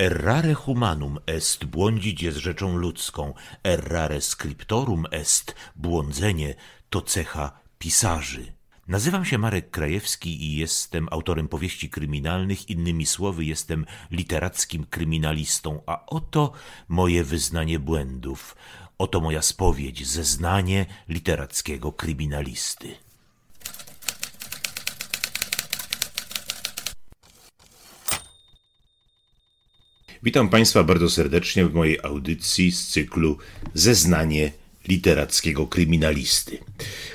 Errare humanum est błądzić jest rzeczą ludzką, errare scriptorum est błądzenie to cecha pisarzy. Nazywam się Marek Krajewski i jestem autorem powieści kryminalnych, innymi słowy jestem literackim kryminalistą, a oto moje wyznanie błędów, oto moja spowiedź, zeznanie literackiego kryminalisty. Witam Państwa bardzo serdecznie w mojej audycji z cyklu Zeznanie literackiego kryminalisty.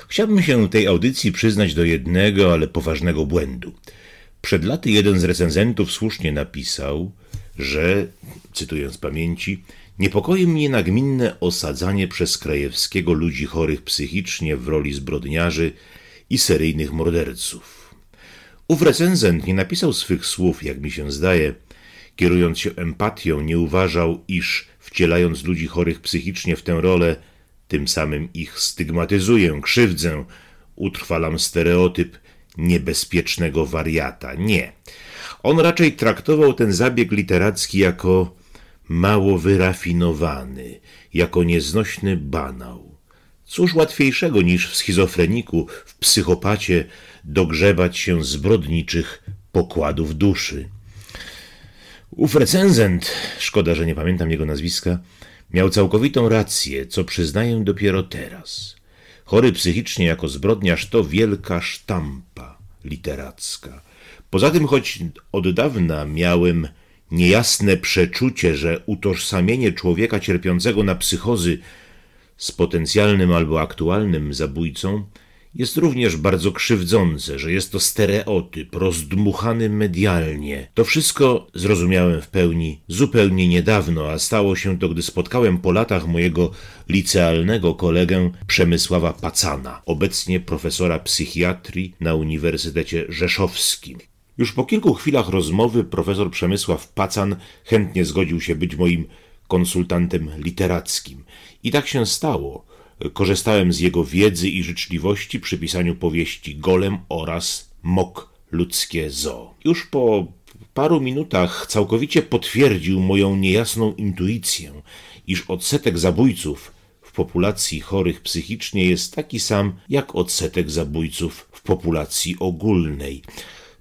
Chciałbym się tej audycji przyznać do jednego, ale poważnego błędu. Przed laty jeden z recenzentów słusznie napisał, że, cytując pamięci, niepokoi mnie nagminne osadzanie przez Krajewskiego ludzi chorych psychicznie w roli zbrodniarzy i seryjnych morderców. Ów recenzent nie napisał swych słów, jak mi się zdaje, kierując się empatią, nie uważał, iż wcielając ludzi chorych psychicznie w tę rolę, tym samym ich stygmatyzuję, krzywdzę, utrwalam stereotyp niebezpiecznego wariata. Nie. On raczej traktował ten zabieg literacki jako mało wyrafinowany, jako nieznośny banał. Cóż łatwiejszego niż w schizofreniku, w psychopacie dogrzebać się zbrodniczych pokładów duszy. Ów recenzent, szkoda, że nie pamiętam jego nazwiska, miał całkowitą rację, co przyznaję dopiero teraz. Chory psychicznie jako zbrodniarz to wielka sztampa literacka. Poza tym, choć od dawna miałem niejasne przeczucie, że utożsamienie człowieka cierpiącego na psychozy z potencjalnym albo aktualnym zabójcą jest również bardzo krzywdzące, że jest to stereotyp rozdmuchany medialnie. To wszystko zrozumiałem w pełni zupełnie niedawno, a stało się to, gdy spotkałem po latach mojego licealnego kolegę Przemysława Pacana, obecnie profesora psychiatrii na Uniwersytecie Rzeszowskim. Już po kilku chwilach rozmowy profesor Przemysław Pacan chętnie zgodził się być moim konsultantem literackim. I tak się stało Korzystałem z jego wiedzy i życzliwości przy pisaniu powieści Golem oraz Mok ludzkie zoo. Już po paru minutach całkowicie potwierdził moją niejasną intuicję, iż odsetek zabójców w populacji chorych psychicznie jest taki sam jak odsetek zabójców w populacji ogólnej.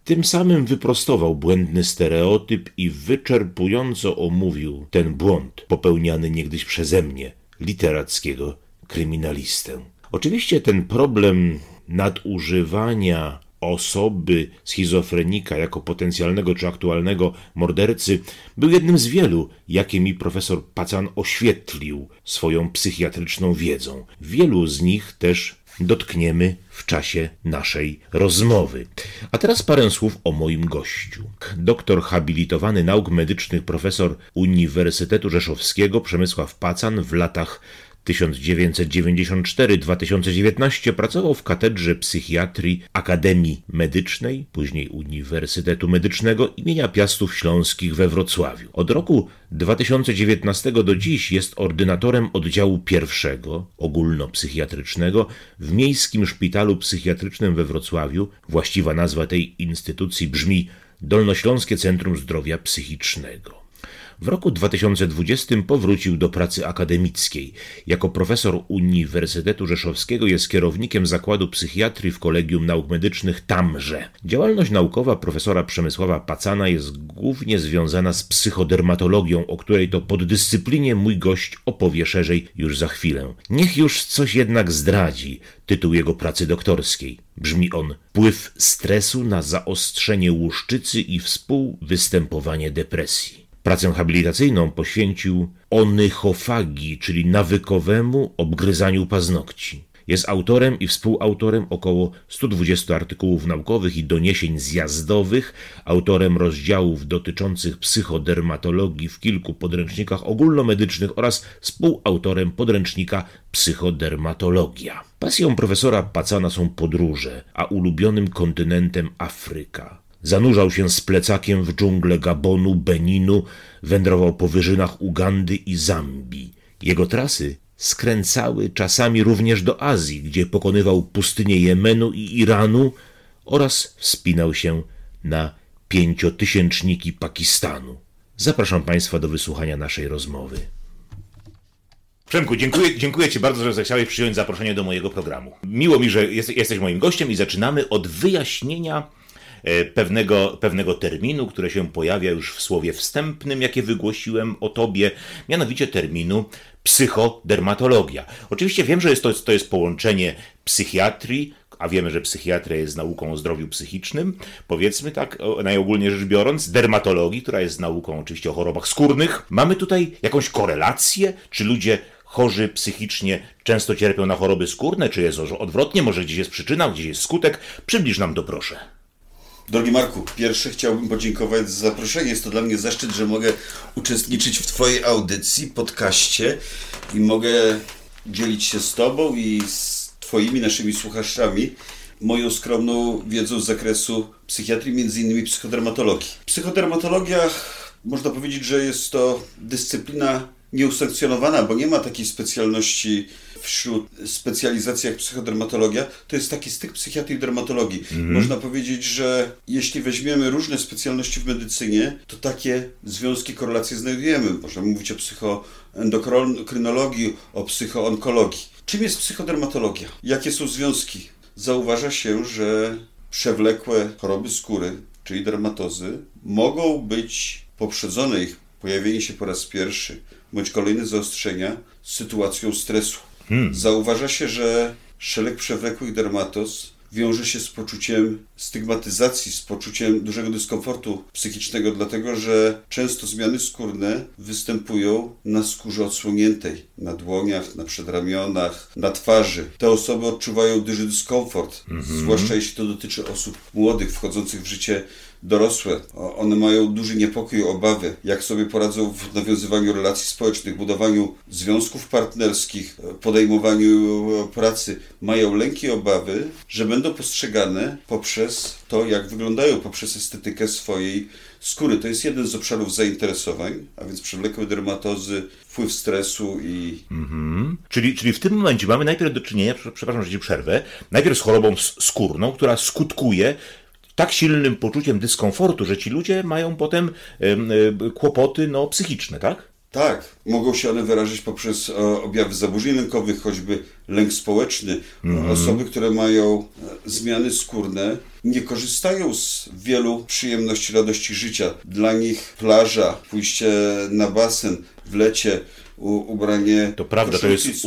Tym samym wyprostował błędny stereotyp i wyczerpująco omówił ten błąd popełniany niegdyś przeze mnie, literackiego kryminalistę. Oczywiście ten problem nadużywania osoby schizofrenika jako potencjalnego czy aktualnego mordercy był jednym z wielu, jakie mi profesor Pacan oświetlił swoją psychiatryczną wiedzą. Wielu z nich też dotkniemy w czasie naszej rozmowy. A teraz parę słów o moim gościu. Doktor habilitowany nauk medycznych profesor Uniwersytetu Rzeszowskiego Przemysław Pacan w latach 1994-2019 pracował w katedrze psychiatrii Akademii Medycznej, później Uniwersytetu Medycznego imienia Piastów Śląskich we Wrocławiu. Od roku 2019 do dziś jest ordynatorem oddziału pierwszego ogólnopsychiatrycznego w Miejskim Szpitalu Psychiatrycznym we Wrocławiu. Właściwa nazwa tej instytucji brzmi Dolnośląskie Centrum Zdrowia Psychicznego. W roku 2020 powrócił do pracy akademickiej. Jako profesor Uniwersytetu Rzeszowskiego jest kierownikiem Zakładu Psychiatrii w Kolegium Nauk Medycznych tamże. Działalność naukowa profesora Przemysława Pacana jest głównie związana z psychodermatologią, o której to poddyscyplinie mój gość opowie szerzej już za chwilę. Niech już coś jednak zdradzi tytuł jego pracy doktorskiej. Brzmi on Wpływ stresu na zaostrzenie łuszczycy i współwystępowanie depresji. Pracę habilitacyjną poświęcił onychofagii, czyli nawykowemu obgryzaniu paznokci. Jest autorem i współautorem około 120 artykułów naukowych i doniesień zjazdowych, autorem rozdziałów dotyczących psychodermatologii w kilku podręcznikach ogólnomedycznych oraz współautorem podręcznika Psychodermatologia. Pasją profesora Pacana są podróże, a ulubionym kontynentem Afryka. Zanurzał się z plecakiem w dżunglę Gabonu, Beninu, wędrował po wyżynach Ugandy i Zambii. Jego trasy skręcały czasami również do Azji, gdzie pokonywał pustynię Jemenu i Iranu oraz wspinał się na pięciotysięczniki Pakistanu. zapraszam Państwa do wysłuchania naszej rozmowy. Przemku, dziękuję, dziękuję Ci bardzo, że zechciałeś przyjąć zaproszenie do mojego programu. Miło mi, że jest, jesteś moim gościem i zaczynamy od wyjaśnienia pewnego, pewnego terminu, które się pojawia już w słowie wstępnym, jakie wygłosiłem o Tobie, mianowicie terminu psychodermatologia. Oczywiście wiem, że jest to, to jest połączenie psychiatrii, a wiemy, że psychiatria jest nauką o zdrowiu psychicznym, powiedzmy tak, najogólniej rzecz biorąc, dermatologii, która jest nauką oczywiście o chorobach skórnych. Mamy tutaj jakąś korelację, czy ludzie chorzy psychicznie często cierpią na choroby skórne, czy jest odwrotnie, może gdzieś jest przyczyna, gdzieś jest skutek? Przybliż nam to proszę. Drogi Marku, pierwsze chciałbym podziękować za zaproszenie. Jest to dla mnie zaszczyt, że mogę uczestniczyć w Twojej audycji, podcaście i mogę dzielić się z Tobą i z Twoimi, naszymi słuchaczami moją skromną wiedzą z zakresu psychiatrii, między innymi psychodermatologii. Psychodermatologia, można powiedzieć, że jest to dyscyplina nieusankcjonowana, bo nie ma takiej specjalności wśród specjalizacji jak psychodermatologia, to jest taki styk psychiatrii i dermatologii. Mhm. Można powiedzieć, że jeśli weźmiemy różne specjalności w medycynie, to takie związki, korelacje znajdujemy. Można mówić o psychoendokrynologii, o psychoonkologii. Czym jest psychodermatologia? Jakie są związki? Zauważa się, że przewlekłe choroby skóry, czyli dermatozy, mogą być poprzedzone ich pojawienie się po raz pierwszy bądź kolejne zaostrzenia sytuacją stresu. Hmm. Zauważa się, że szereg przewlekłych dermatos wiąże się z poczuciem stygmatyzacji, z poczuciem dużego dyskomfortu psychicznego, dlatego że często zmiany skórne występują na skórze odsłoniętej, na dłoniach, na przedramionach, na twarzy. Te osoby odczuwają duży dyskomfort, mm -hmm. zwłaszcza jeśli to dotyczy osób młodych, wchodzących w życie dorosłe. One mają duży niepokój, obawy, jak sobie poradzą w nawiązywaniu relacji społecznych, budowaniu związków partnerskich, podejmowaniu pracy. Mają lęki, obawy, że będą postrzegane poprzez to, jak wyglądają, poprzez estetykę swojej skóry. To jest jeden z obszarów zainteresowań, a więc przewlekłe dermatozy, wpływ stresu i... Mhm. Czyli, czyli w tym momencie mamy najpierw do czynienia, przepraszam, że ci przerwę, najpierw z chorobą skórną, która skutkuje tak silnym poczuciem dyskomfortu, że ci ludzie mają potem kłopoty no, psychiczne, tak? Tak, mogą się one wyrazić poprzez e, objawy zaburzeń lękowych, choćby lęk społeczny. Mm. Osoby, które mają e, zmiany skórne, nie korzystają z wielu przyjemności, radości życia. Dla nich plaża, pójście na basen w lecie, ubranie. To prawda, to jest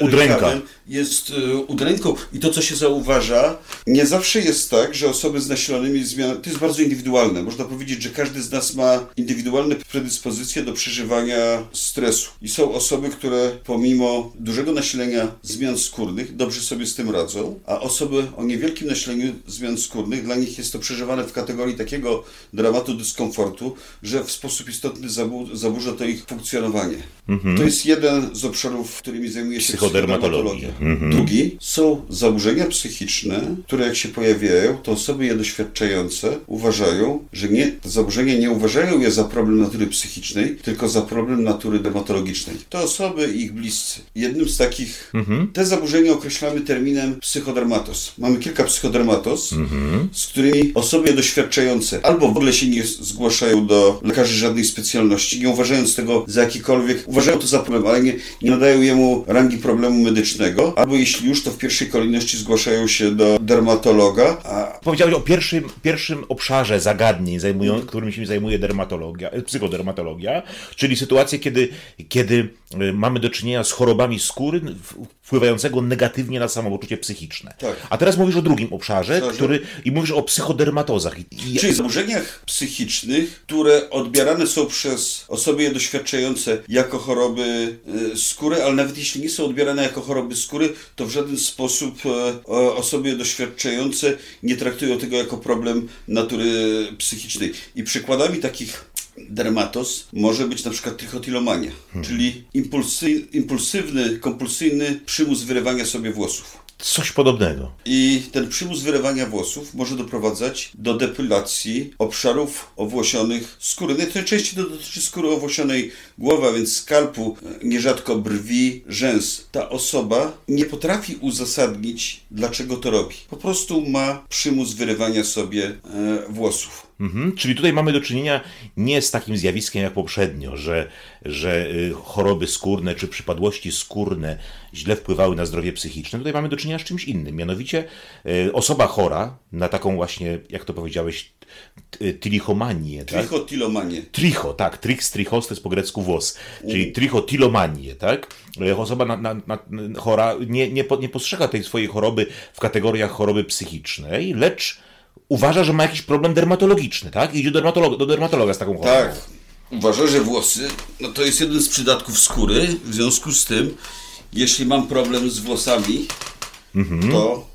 udręka. Jest y, udręką i to, co się zauważa, nie zawsze jest tak, że osoby z nasilonymi zmianami, to jest bardzo indywidualne. Można powiedzieć, że każdy z nas ma indywidualne predyspozycje do przeżywania stresu. I są osoby, które pomimo dużego nasilenia zmian skórnych dobrze sobie z tym radzą, a osoby o niewielkim nasileniu zmian skórnych, dla nich jest to przeżywane w kategorii takiego dramatu, dyskomfortu, że w sposób istotny zaburza to ich funkcjonowanie. Mhm. To jest jeden z obszarów, którymi zajmuje się psychodermatologia. Mhm. Drugi są zaburzenia psychiczne, które jak się pojawiają, to osoby je doświadczające uważają, że nie, te zaburzenia nie uważają je za problem natury psychicznej, tylko za problem natury dermatologicznej. To osoby i ich bliscy. Jednym z takich, mhm. te zaburzenia określamy terminem psychodermatos. Mamy kilka psychodermatos, mhm. z którymi osoby doświadczające albo w ogóle się nie zgłaszają do lekarzy żadnej specjalności, nie uważając tego za jakikolwiek uważają to za problem, ale nie, nie nadają jemu rangi problemu medycznego, albo jeśli już, to w pierwszej kolejności zgłaszają się do dermatologa. A... Powiedziałeś o pierwszym, pierwszym obszarze zagadnień, zajmują, którym się zajmuje dermatologia, psychodermatologia, czyli sytuacje, kiedy, kiedy mamy do czynienia z chorobami skóry wpływającego negatywnie na samopoczucie psychiczne. Tak. A teraz mówisz o drugim obszarze, który i mówisz o psychodermatozach. I... Czyli zaburzeniach psychicznych, które odbierane są przez osoby je doświadczające jako choroby e, skóry, ale nawet jeśli nie są odbierane jako choroby skóry, to w żaden sposób e, osoby doświadczające nie traktują tego jako problem natury psychicznej. I przykładami takich dermatos może być na przykład trichotillomania, hmm. czyli impulsy, impulsywny, kompulsyjny przymus wyrywania sobie włosów. Coś podobnego. I ten przymus wyrywania włosów może doprowadzać do depilacji obszarów owłosionych skóry. Najczęściej to dotyczy skóry owłosionej głowy, a więc skalpu, nierzadko brwi, rzęs. Ta osoba nie potrafi uzasadnić, dlaczego to robi. Po prostu ma przymus wyrywania sobie e, włosów. Mhm, czyli tutaj mamy do czynienia nie z takim zjawiskiem jak poprzednio, że, że y, choroby skórne czy przypadłości skórne źle wpływały na zdrowie psychiczne. Tutaj mamy do czynienia z czymś innym. Mianowicie y, osoba chora na taką właśnie, jak to powiedziałeś, trichomanię. Tak? Trichotilomanie. Tricho, tak. Trix, trichos to jest po grecku włos. Czyli trichotilomanię, tak? Y, Osoba na, na, na, chora nie, nie, nie postrzega tej swojej choroby w kategoriach choroby psychicznej, lecz uważa, że ma jakiś problem dermatologiczny, tak? I idzie do dermatologa, do dermatologa z taką chorobą. Tak. Uważa, że włosy no to jest jeden z przydatków skóry. W związku z tym, jeśli mam problem z włosami, to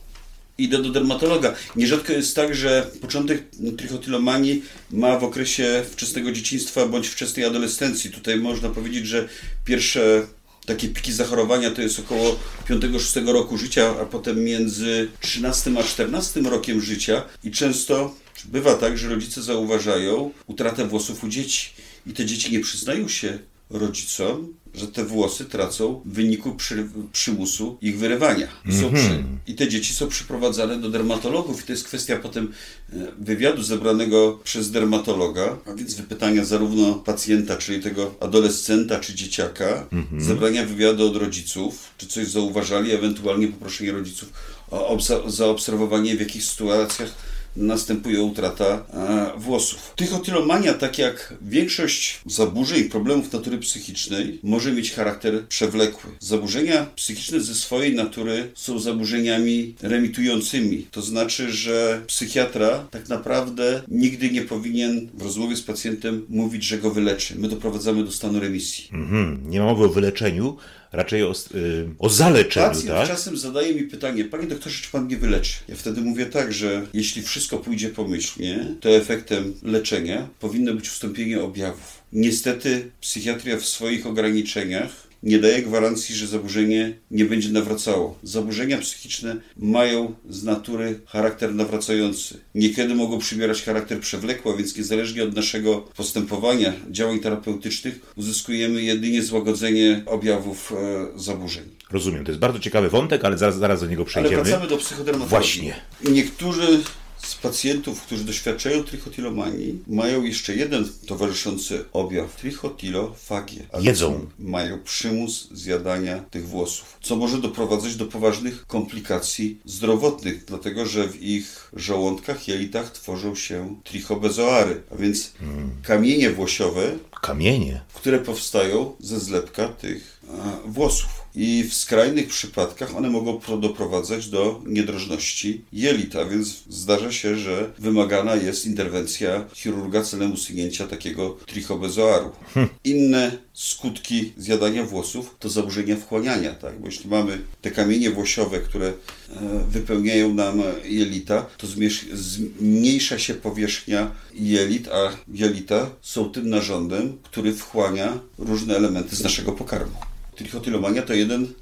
idę do dermatologa. Nierzadko jest tak, że początek trichotylomanii ma w okresie wczesnego dzieciństwa bądź wczesnej adolescencji. Tutaj można powiedzieć, że pierwsze takie piki zachorowania to jest około 5-6 roku życia, a potem między 13 a 14 rokiem życia. I często bywa tak, że rodzice zauważają utratę włosów u dzieci i te dzieci nie przyznają się rodzicom, że te włosy tracą w wyniku przy, przymusu ich wyrywania. Są przy, I te dzieci są przyprowadzane do dermatologów. I to jest kwestia potem e, wywiadu zebranego przez dermatologa, a więc wypytania zarówno pacjenta, czyli tego adolescenta czy dzieciaka, zebrania wywiadu od rodziców, czy coś zauważali, ewentualnie poproszenie rodziców o zaobserwowanie w jakich sytuacjach następuje utrata e, włosów. Tychotylomania, tak jak większość zaburzeń, problemów natury psychicznej, może mieć charakter przewlekły. Zaburzenia psychiczne ze swojej natury są zaburzeniami remitującymi. To znaczy, że psychiatra tak naprawdę nigdy nie powinien w rozmowie z pacjentem mówić, że go wyleczy. My doprowadzamy do stanu remisji. Mhm. Nie ma o wyleczeniu, raczej o, y, o zaleczeniu, Pacjent tak? czasem zadaje mi pytanie, panie doktorze, czy pan mnie wyleczy? Ja wtedy mówię tak, że jeśli wszystko pójdzie pomyślnie, to efektem leczenia powinno być ustąpienie objawów. Niestety psychiatria w swoich ograniczeniach nie daje gwarancji, że zaburzenie nie będzie nawracało. Zaburzenia psychiczne mają z natury charakter nawracający. Niekiedy mogą przybierać charakter przewlekły, a więc niezależnie od naszego postępowania, działań terapeutycznych, uzyskujemy jedynie złagodzenie objawów e, zaburzeń. Rozumiem, to jest bardzo ciekawy wątek, ale zaraz, zaraz do niego Ale przejdziemy. wracamy do psychodermatologii. Właśnie. Niektórzy z pacjentów, którzy doświadczają trichotilomanii, mają jeszcze jeden towarzyszący objaw trichotilofagię. Jedzą. Mają przymus zjadania tych włosów, co może doprowadzać do poważnych komplikacji zdrowotnych, dlatego że w ich żołądkach, jelitach tworzą się trichobezoary, a więc kamienie włosiowe, Kamienie. które powstają ze zlepka tych włosów. I w skrajnych przypadkach one mogą pro- doprowadzać do niedrożności jelita, więc zdarza się, że wymagana jest interwencja chirurga celem usunięcia takiego trichobezoaru. Inne skutki zjadania włosów to zaburzenia wchłaniania, tak? Bo jeśli mamy te kamienie włosiowe, które e, wypełniają nam jelita, to zmniejsza się powierzchnia jelit, a jelita są tym narządem, który wchłania różne elementy z naszego pokarmu. Trichotylomania to jeden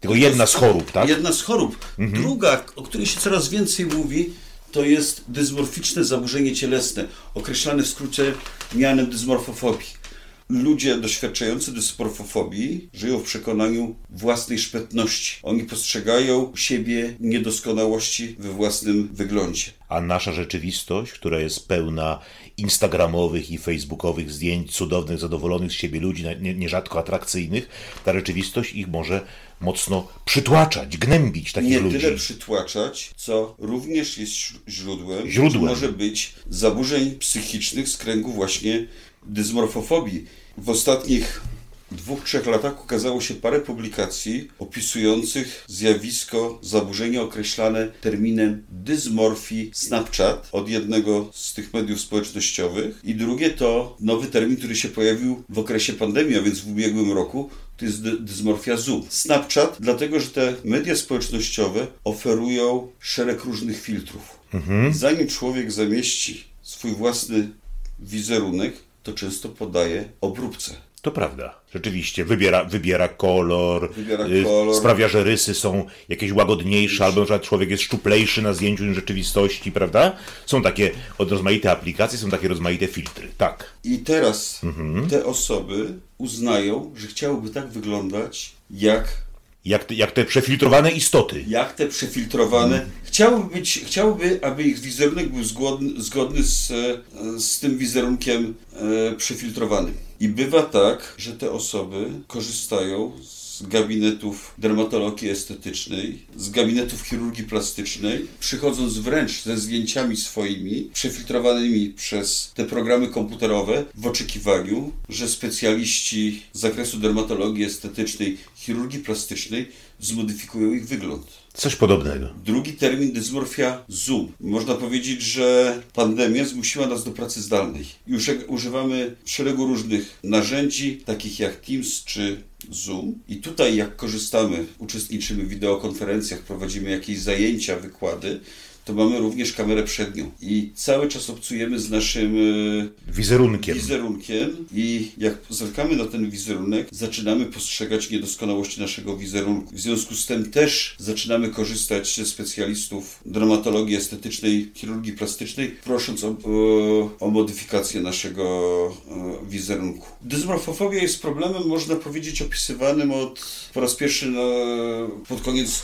Tylko jedna z chorób, tak? Jedna z chorób. Druga, o której się coraz więcej mówi, to jest dysmorficzne zaburzenie cielesne, określane w skrócie mianem dysmorfofobii. Ludzie doświadczający dysmorfofobii żyją w przekonaniu własnej szpetności. Oni postrzegają siebie niedoskonałości we własnym wyglądzie. A nasza rzeczywistość, która jest pełna instagramowych i facebookowych zdjęć cudownych, zadowolonych z siebie ludzi, nie- nierzadko atrakcyjnych, ta rzeczywistość ich może mocno przytłaczać, gnębić takich nie ludzi. tyle przytłaczać, co również jest źródłem, Źródłem. może być zaburzeń psychicznych z kręgu właśnie dysmorfofobii. W ostatnich dwóch, trzech latach ukazało się parę publikacji opisujących zjawisko, zaburzenie określane terminem dysmorfii Snapchat od jednego z tych mediów społecznościowych i drugie to nowy termin, który się pojawił w okresie pandemii, a więc w ubiegłym roku, to jest dy- dysmorfia Zoom. Snapchat, dlatego że te media społecznościowe oferują szereg różnych filtrów. Zanim człowiek zamieści swój własny wizerunek, to często podaje obróbce. To prawda. Rzeczywiście, wybiera, wybiera kolor, Wybiera y, kolor. sprawia, że rysy są jakieś łagodniejsze, albo że człowiek jest szczuplejszy na zdjęciu niż rzeczywistości, prawda? Są takie rozmaite aplikacje, są takie rozmaite filtry. Tak. I teraz te osoby uznają, że chciałyby tak wyglądać jak Jak te, jak te przefiltrowane istoty. Jak te przefiltrowane. Chciałby, być, chciałby, aby ich wizerunek był zgodny, zgodny z, z tym wizerunkiem e, przefiltrowanym. I bywa tak, że te osoby korzystają z gabinetów dermatologii estetycznej, z gabinetów chirurgii plastycznej, przychodząc wręcz ze zdjęciami swoimi, przefiltrowanymi przez te programy komputerowe, w oczekiwaniu, że specjaliści z zakresu dermatologii estetycznej, chirurgii plastycznej zmodyfikują ich wygląd. Coś podobnego. Drugi termin dysmorfia Zoom. Można powiedzieć, że pandemia zmusiła nas do pracy zdalnej. Już używamy szeregu różnych narzędzi, takich jak Teams czy Zoom. I tutaj, jak korzystamy, uczestniczymy w wideokonferencjach, prowadzimy jakieś zajęcia, wykłady, to mamy również kamerę przednią. I cały czas obcujemy z naszym e, wizerunkiem. wizerunkiem. I jak zerkamy na ten wizerunek, zaczynamy postrzegać niedoskonałości naszego wizerunku. W związku z tym też zaczynamy korzystać ze specjalistów dermatologii estetycznej, chirurgii plastycznej, prosząc o, o, o modyfikację naszego e, wizerunku. Dysmorfofobia jest problemem, można powiedzieć, opisywanym od po raz pierwszy na, pod koniec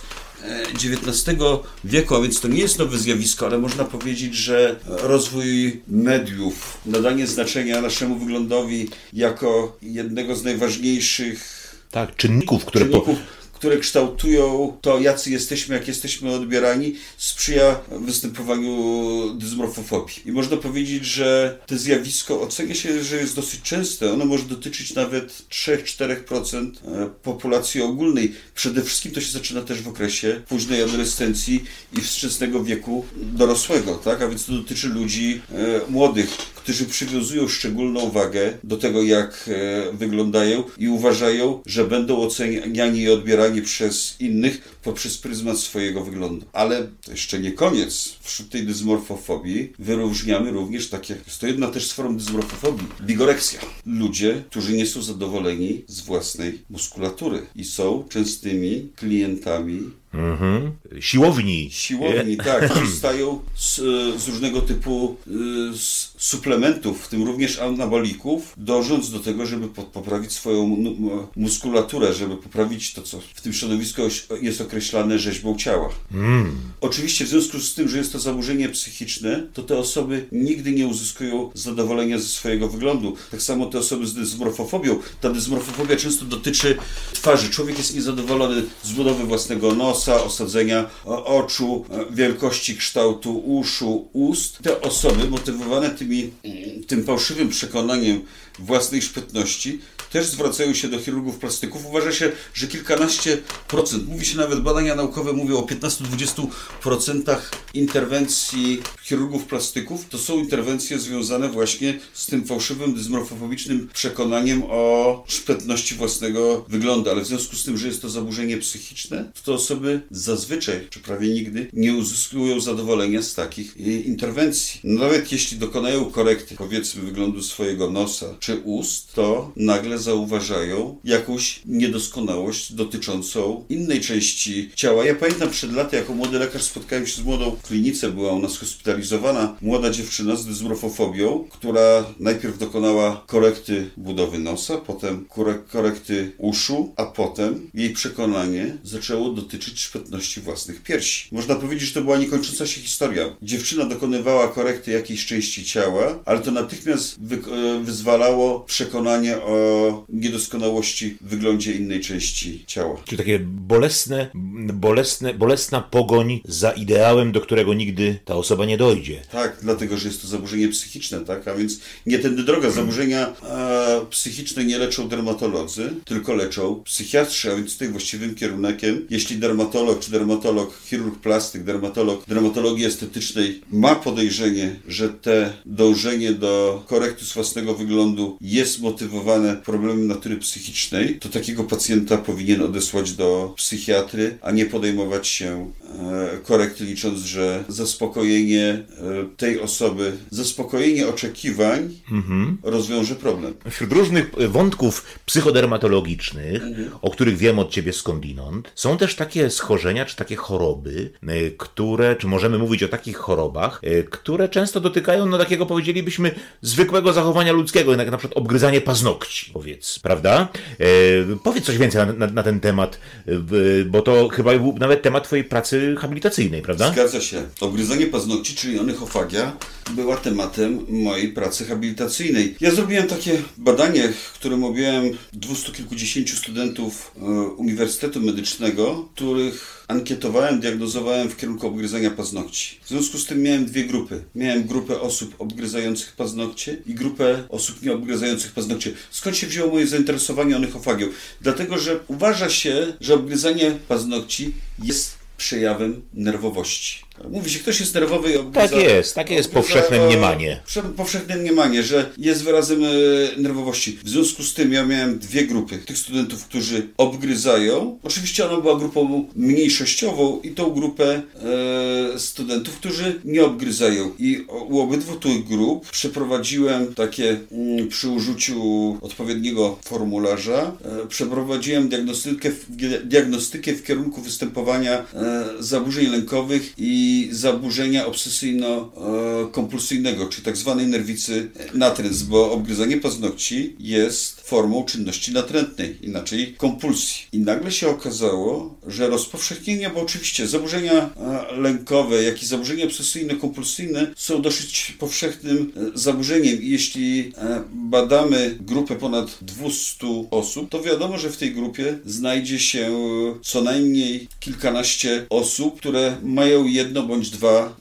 XIX wieku, a więc to nie jest nowe zjawisko, ale można powiedzieć, że rozwój mediów, nadanie znaczenia naszemu wyglądowi jako jednego z najważniejszych tak, czynników, które czynników, po które kształtują to, jacy jesteśmy, jak jesteśmy odbierani, sprzyja występowaniu dysmorfofobii. I można powiedzieć, że to zjawisko ocenia się, że jest dosyć częste. Ono może dotyczyć nawet 3-4% e, populacji ogólnej. Przede wszystkim to się zaczyna też w okresie późnej adolescencji i wczesnego wieku dorosłego, tak? A więc to dotyczy ludzi e, młodych, którzy przywiązują szczególną wagę do tego, jak e, wyglądają i uważają, że będą oceniani i odbierani przez innych poprzez pryzmat swojego wyglądu. Ale to jeszcze nie koniec. Wśród tej dysmorfofobii wyróżniamy również takie, jest to jedna też z form dysmorfofobii, bigoreksja. Ludzie, którzy nie są zadowoleni z własnej muskulatury i są częstymi klientami Mhm. Siłowni. Siłowni, tak. Korzystają z, z, różnego typu z suplementów, w tym również anabolików, dążąc do tego, żeby poprawić swoją muskulaturę, żeby poprawić to, co w tym środowisku jest określane rzeźbą ciała. Mm. Oczywiście w związku z tym, że jest to zaburzenie psychiczne, to te osoby nigdy nie uzyskują zadowolenia ze swojego wyglądu. Tak samo te osoby z dysmorfofobią. Ta dysmorfofobia często dotyczy twarzy. Człowiek jest niezadowolony z budowy własnego nosa, nosa, osadzenia oczu, wielkości kształtu uszu, ust. Te osoby motywowane tymi, tym fałszywym przekonaniem własnej szpytności też zwracają się do chirurgów plastyków. Uważa się, że kilkanaście procent, mówi się nawet, badania naukowe mówią o 15-20% interwencji chirurgów plastyków. To są interwencje związane właśnie z tym fałszywym, dysmorfofobicznym przekonaniem o szpetności własnego wyglądu. Ale w związku z tym, że jest to zaburzenie psychiczne, to, osoby zazwyczaj, czy prawie nigdy, nie uzyskują zadowolenia z takich interwencji. Nawet jeśli dokonają korekty, powiedzmy, wyglądu swojego nosa czy ust, to nagle zauważają jakąś niedoskonałość dotyczącą innej części ciała. Ja pamiętam przed laty, jako młody lekarz spotkałem się z młodą w klinice, była u nas hospitalizowana młoda dziewczyna z dysmorfofobią, która najpierw dokonała korekty budowy nosa, potem korekty uszu, a potem jej przekonanie zaczęło dotyczyć szpetności własnych piersi. Można powiedzieć, że to była niekończąca się historia. Dziewczyna dokonywała korekty jakiejś części ciała, ale to natychmiast e, wyzwalało przekonanie o niedoskonałości w wyglądzie innej części ciała. Czyli takie bolesne, bolesne, bolesna pogoń za ideałem, do którego nigdy ta osoba nie dojdzie. Tak, dlatego, że jest to zaburzenie psychiczne, tak? A więc nie tędy droga. Zaburzenia e, psychiczne nie leczą dermatolodzy, tylko leczą psychiatrzy, a więc tutaj właściwym kierunkiem, jeśli dermatolog czy dermatolog, chirurg plastyk, dermatolog dermatologii estetycznej ma podejrzenie, że te dążenie do korekty własnego wyglądu jest motywowane problemem problemem natury psychicznej, to takiego pacjenta powinien odesłać do psychiatry, a nie podejmować się e, korekty, licząc, że zaspokojenie e, tej osoby, zaspokojenie oczekiwań mhm. rozwiąże problem. Wśród różnych wątków psychodermatologicznych, mhm. o których wiem od ciebie skądinąd, są też takie schorzenia, czy takie choroby, e, które, czy możemy mówić o takich chorobach, które często dotykają, no takiego powiedzielibyśmy, zwykłego zachowania ludzkiego, jak na przykład obgryzanie paznokci, prawda? E, powiedz coś więcej na, na, na ten temat, e, bo to chyba był nawet temat twojej pracy habilitacyjnej, prawda? Zgadza się. Obgryzanie paznokci, czyli onychofagia, była tematem mojej pracy habilitacyjnej. Ja zrobiłem takie badanie, w którym objąłem dwustu kilkudziesięciu studentów e, Uniwersytetu Medycznego, których ankietowałem, diagnozowałem w kierunku obgryzania paznokci. W związku z tym miałem dwie grupy. Miałem grupę osób obgryzających paznokcie i grupę osób nieobgryzających paznokcie. Skąd się wzięło moje zainteresowanie onychofagią? Dlatego, że uważa się, że obgryzanie paznokci jest przejawem nerwowości. Mówi się, ktoś jest nerwowy i obgryza, Tak jest, takie jest obgryza, powszechne e, mniemanie. Powszechne mniemanie, że jest wyrazem e, nerwowości. W związku z tym ja miałem dwie grupy. Tych studentów, którzy obgryzają. Oczywiście ona była grupą mniejszościową i tą grupę e, studentów, którzy nie obgryzają. I u obydwu tych grup przeprowadziłem takie mm, przy użyciu odpowiedniego formularza, e, przeprowadziłem diagnostykę w, diagnostykę w kierunku występowania e, zaburzeń lękowych i zaburzenia obsesyjno-kompulsyjnego, czyli tak zwanej nerwicy natręt, bo obgryzanie paznokci jest formą czynności natrętnej, inaczej kompulsji. I nagle się okazało, że rozpowszechnienie, bo oczywiście zaburzenia e, lękowe, jak i zaburzenia obsesyjno-kompulsyjne są dosyć powszechnym e, zaburzeniem i jeśli e, badamy grupę ponad 200 osób, to wiadomo, że w tej grupie znajdzie się co najmniej kilkanaście osób, które mają jedno bądź dwa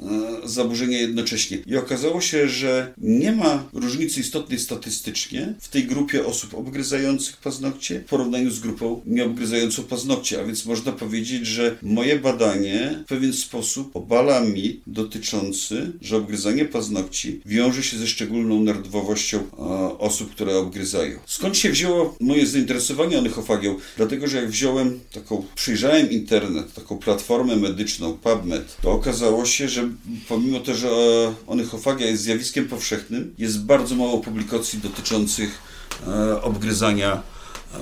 zaburzenia jednocześnie. I okazało się, że nie ma różnicy istotnej statystycznie w tej grupie osób obgryzających paznokcie w porównaniu z grupą nieobgryzającą paznokcie. A więc można powiedzieć, że moje badanie w pewien sposób obala mit dotyczący, że obgryzanie paznokci wiąże się ze szczególną nerwowością e, osób, które obgryzają. Skąd się wzięło moje zainteresowanie onychofagią? Dlatego, że jak wziąłem taką, przyjrzałem internet, taką platformę medyczną PubMed, to okazało się, że pomimo to, że e, onychofagia jest zjawiskiem powszechnym, jest bardzo mało publikacji dotyczących obgryzania e,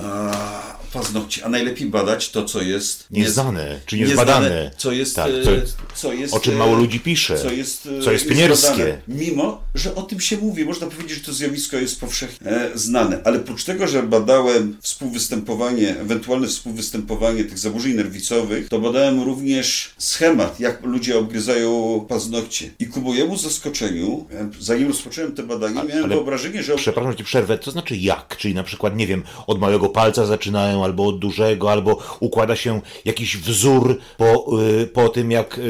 paznokci, a najlepiej badać to, co jest Nieznane, czy niezbadane. co jest, Tak, e, co, co jest, o czym e, mało ludzi pisze. co jest, e, co jest pionierskie. Mimo, że o tym się mówi, można powiedzieć, że to zjawisko jest powszechnie e, znane, ale oprócz tego, że badałem współwystępowanie, ewentualne współwystępowanie tych zaburzeń nerwicowych, to badałem również schemat, jak ludzie obgryzają paznokcie. I ku mojemu zaskoczeniu, zanim rozpocząłem te badania, miałem ale- wyobrażenie, że Przepraszam, że ci przerwę. To znaczy jak? Czyli na przykład, nie wiem, od małego palca zaczynają, albo od dużego, albo układa się jakiś wzór po, y, po tym, jak y,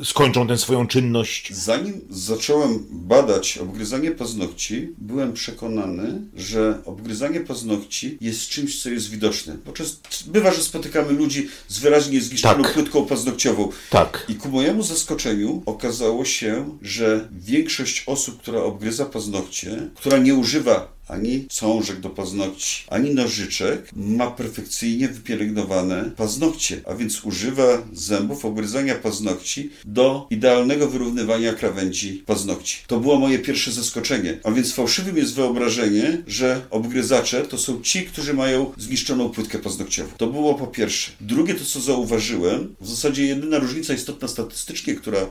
y, skończą tę swoją czynność. Zanim zacząłem badać obgryzanie paznokci, byłem przekonany, że obgryzanie paznokci jest czymś, co jest widoczne. Bo czas, bywa, że spotykamy ludzi z wyraźnie zniszczoną Tak. płytką paznokciową. Tak. I ku mojemu zaskoczeniu okazało się, że większość osób, która obgryza paznokcie, która nie używa ani cążek do paznokci, ani nożyczek, ma perfekcyjnie wypielęgnowane paznokcie, a więc używa zębów obgryzania paznokci do idealnego wyrównywania krawędzi paznokci. To było moje pierwsze zaskoczenie. A więc fałszywym jest wyobrażenie, że obgryzacze to są ci, którzy mają zniszczoną płytkę paznokciową. To było po pierwsze. Drugie to, co zauważyłem, w zasadzie jedyna różnica istotna statystycznie, która e,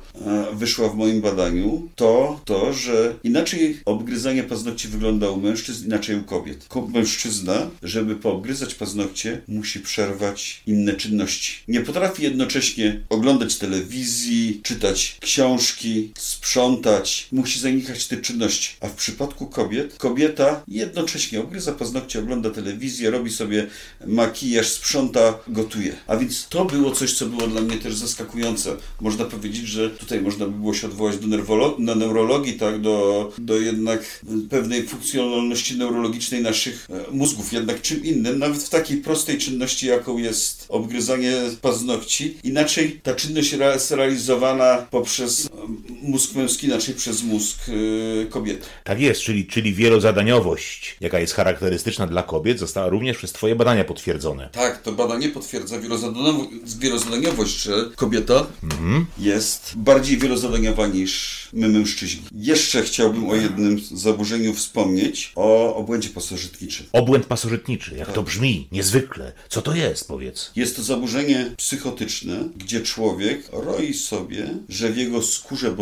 wyszła w moim badaniu, to to, że inaczej obgryzanie paznokci wygląda u mężczyzn, inaczej u kobiet. Ko- Mężczyzna, żeby poobgryzać paznokcie, musi przerwać inne czynności. Nie potrafi jednocześnie oglądać telewizji, czytać książki, sprzątać. Musi zanikać te czynności. A w przypadku kobiet, kobieta jednocześnie obgryza paznokcie, ogląda telewizję, robi sobie makijaż, sprząta, gotuje. A więc to było coś, co było dla mnie też zaskakujące. Można powiedzieć, że tutaj można by było się odwołać do, do neurologii, tak, do, do jednak pewnej funkcjonalności neurologicznej naszych e, mózgów. Jednak czym innym, nawet w takiej prostej czynności, jaką jest obgryzanie paznokci, inaczej ta czynność jest realizowana poprzez e, mózg męski, inaczej przez mózg e, kobiety. Tak jest, czyli, czyli wielozadaniowość, jaka jest charakterystyczna dla kobiet, została również przez Twoje badania potwierdzone. Tak, to badanie potwierdza wielozadaniowo- wielozadaniowość, że kobieta jest bardziej wielozadaniowa niż my mężczyźni. Jeszcze chciałbym o jednym zaburzeniu wspomnieć, o obłędzie pasożytniczym. Obłęd pasożytniczy, jak to brzmi, niezwykle. Co to jest, powiedz? Jest to zaburzenie psychotyczne, gdzie człowiek roi sobie, że w jego skórze,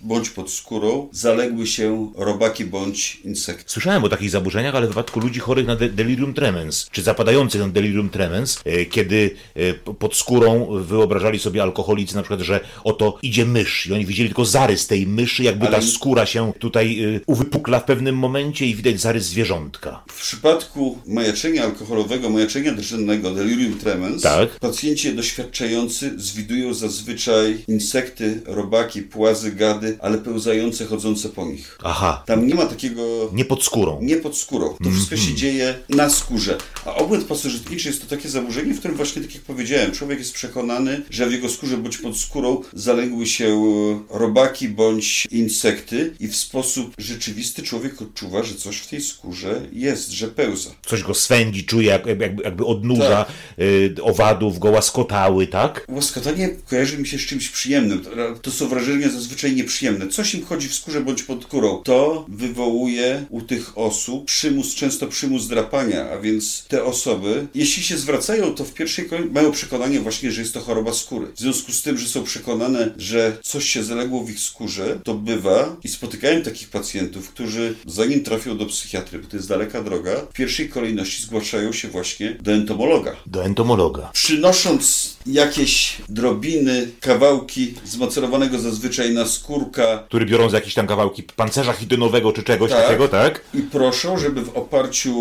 bądź pod skórą zaległy się robaki bądź insekty. Słyszałem o takich zaburzeniach, ale w wypadku ludzi chorych na de delirium tremens, czy zapadających na delirium tremens, e, kiedy e, pod skórą wyobrażali sobie alkoholicy na przykład, że oto idzie mysz i oni widzieli tylko zarys tej myszy, jakby Ale- ta skóra się tutaj e, uwypukla w pewnym momencie i widać zarys zwierzątka. W przypadku majaczenia alkoholowego, majaczenia drżennego, delirium tremens, Tak. pacjenci doświadczający zwidują zazwyczaj insekty, robaki, płazy, gady, ale pełzające, chodzące po nich. Aha, Tam nie ma takiego nie pod skórą. nie pod skórą. To wszystko się dzieje na skórze. A obłęd pasożytniczy jest to takie zaburzenie, w którym właśnie, tak jak powiedziałem, człowiek jest przekonany, że w jego skórze bądź pod skórą zaległy się e, robaki bądź insekty i w sposób rzeczywisty człowiek odczuwa, że coś w tej skórze jest, że pełza. Coś go swędzi, czuje jak, jakby, jakby odnóża y, owadów, go łaskotały, tak? Łaskotanie kojarzy mi się z czymś przyjemnym. To- są wrażenia zazwyczaj nieprzyjemne. Coś im chodzi w skórze bądź pod skórą. To wywołuje u tych osób przymus, często przymus drapania, a więc te osoby, jeśli się zwracają, to w pierwszej kolejności mają przekonanie właśnie, że jest to choroba skóry. W związku z tym, że są przekonane, że coś się zaległo w ich skórze, to bywa i spotykałem takich pacjentów, którzy zanim trafią do psychiatry, bo to jest daleka droga, w pierwszej kolejności zgłaszają się właśnie do entomologa Do entomologa. przynosząc jakieś drobiny, kawałki zmacerowanego zazwyczaj na skórka Który biorą za jakieś tam kawałki pancerza chitynowego czy czegoś Tak. takiego, tak? i proszą, żeby w oparciu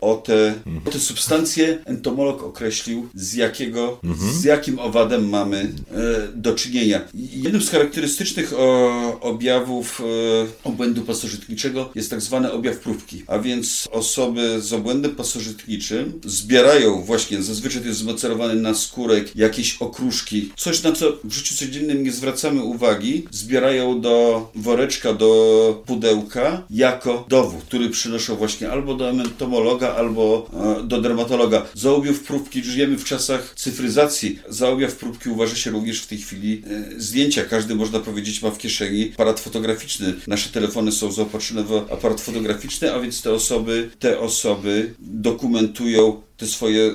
o te, o te substancje entomolog określił, z jakiego, z jakim owadem mamy e, do czynienia. Jednym z charakterystycznych o, objawów e, obłędu pasożytniczego jest tak zwany objaw próbki, a więc osoby z obłędem pasożytniczym zbierają właśnie, zazwyczaj to jest zmacerowany na skórek, jakieś okruszki, coś na co w życiu codziennym nie zwracamy uwagi, zbierają do woreczka, do pudełka jako dowód, który przynoszą właśnie albo do entomologa, albo e, do dermatologa. Za objaw próbki żyjemy w czasach cyfryzacji. Za objaw próbki uważa się również w tej chwili e, zdjęcia. Każdy, można powiedzieć, ma w kieszeni aparat fotograficzny. Nasze telefony są zaopatrzone w aparat fotograficzny, a więc te osoby, te osoby dokumentują te swoje e,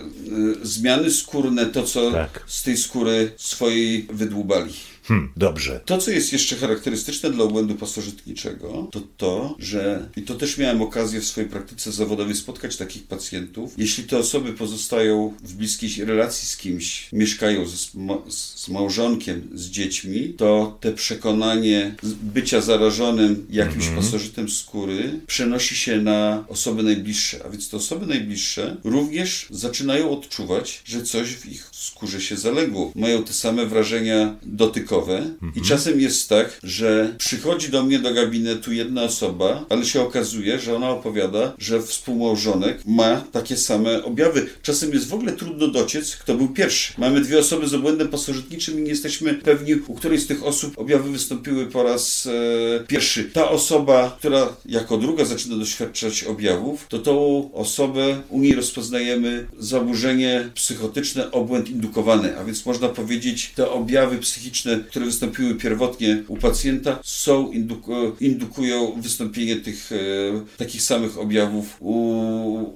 zmiany skórne, to co Tak. z tej skóry swojej wydłubali. Hm, dobrze. To, co jest jeszcze charakterystyczne dla obłędu pasożytniczego, to to, że, i to też miałem okazję w swojej praktyce zawodowej spotkać takich pacjentów, jeśli te osoby pozostają w bliskiej relacji z kimś, mieszkają z, ma- z małżonkiem, z dziećmi, to te przekonanie bycia zarażonym jakimś pasożytem skóry przenosi się na osoby najbliższe, a więc te osoby najbliższe również zaczynają odczuwać, że coś w ich skórze się zaległo. Mają te same wrażenia dotykowe i czasem jest tak, że przychodzi do mnie do gabinetu jedna osoba, ale się okazuje, że ona opowiada, że współmałżonek ma takie same objawy. Czasem jest w ogóle trudno dociec, kto był pierwszy. Mamy dwie osoby z obłędem pasożytniczym i nie jesteśmy pewni, u której z tych osób objawy wystąpiły po raz e, pierwszy. Ta osoba, która jako druga zaczyna doświadczać objawów, to tą osobę u niej rozpoznajemy zaburzenie psychotyczne, obłęd indukowany, a więc można powiedzieć, te objawy psychiczne, które wystąpiły pierwotnie u pacjenta, są induku- indukują wystąpienie tych e, takich samych objawów u,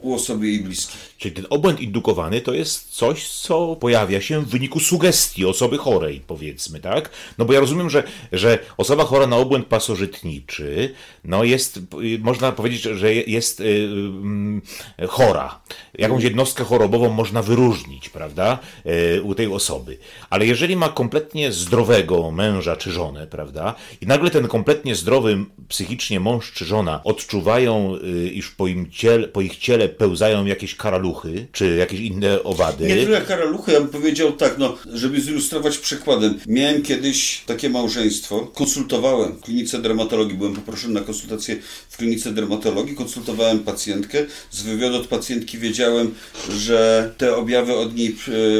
u osoby jej bliskiej. Czyli ten obłęd indukowany to jest coś, co pojawia się w wyniku sugestii osoby chorej, powiedzmy, tak? No bo ja rozumiem, że, że osoba chora na obłęd pasożytniczy, no jest, y, można powiedzieć, że jest y, y, chora. Jakąś jednostkę chorobową można wyróżnić, prawda, y, u tej osoby. Ale jeżeli ma kompletnie zdrowego męża czy żonę, prawda, i nagle ten kompletnie zdrowy psychicznie mąż czy żona odczuwają, y, iż po, ciele, po ich ciele pełzają jakieś karaluchy, czy jakieś inne owady. Nie tyle karaluchy, ja bym powiedział tak, no, żeby zilustrować przykładem. Miałem kiedyś takie małżeństwo, konsultowałem w klinice dermatologii, byłem poproszony na konsultację w klinice dermatologii, konsultowałem pacjentkę, z wywiadu od pacjentki wiedziałem, że te objawy od niej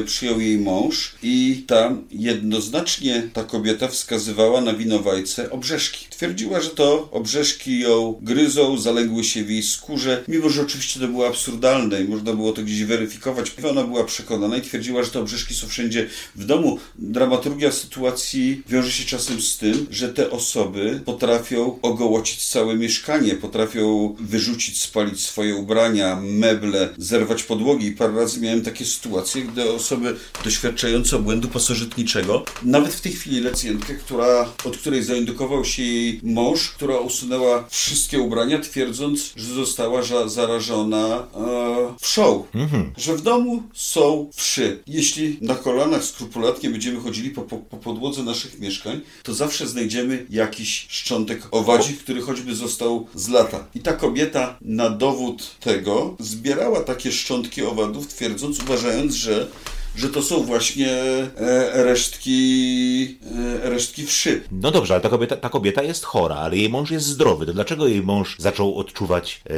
przyjął jej mąż i tam jednoznacznie ta kobieta wskazywała na winowajce obrzeżki. Twierdziła, że to obrzeżki ją gryzą, zaległy się w jej skórze, mimo że oczywiście to było absurdalne i można było to gdzieś weryfikować. Ona była przekonana i twierdziła, że te obrzyżki są wszędzie w domu. Dramaturgia sytuacji wiąże się czasem z tym, że te osoby potrafią ogołocić całe mieszkanie, potrafią wyrzucić, spalić swoje ubrania, meble, zerwać podłogi. Parę razy miałem takie sytuacje, gdy osoby doświadczające błędu pasożytniczego, nawet w tej chwili lecjentkę, która, od której zaindukował się jej mąż, która usunęła wszystkie ubrania, twierdząc, że została zarażona e, wszą. Mhm. Że w domu są wszy. Jeśli na kolanach skrupulatnie będziemy chodzili po, po, po podłodze naszych mieszkań, to zawsze znajdziemy jakiś szczątek owadzi, który choćby został z lata. I ta kobieta na dowód tego zbierała takie szczątki owadów, twierdząc, uważając, że że to są właśnie e, resztki, e, resztki wszy. No dobrze, ale ta kobieta, ta kobieta jest chora, ale jej mąż jest zdrowy. To dlaczego jej mąż zaczął odczuwać, e,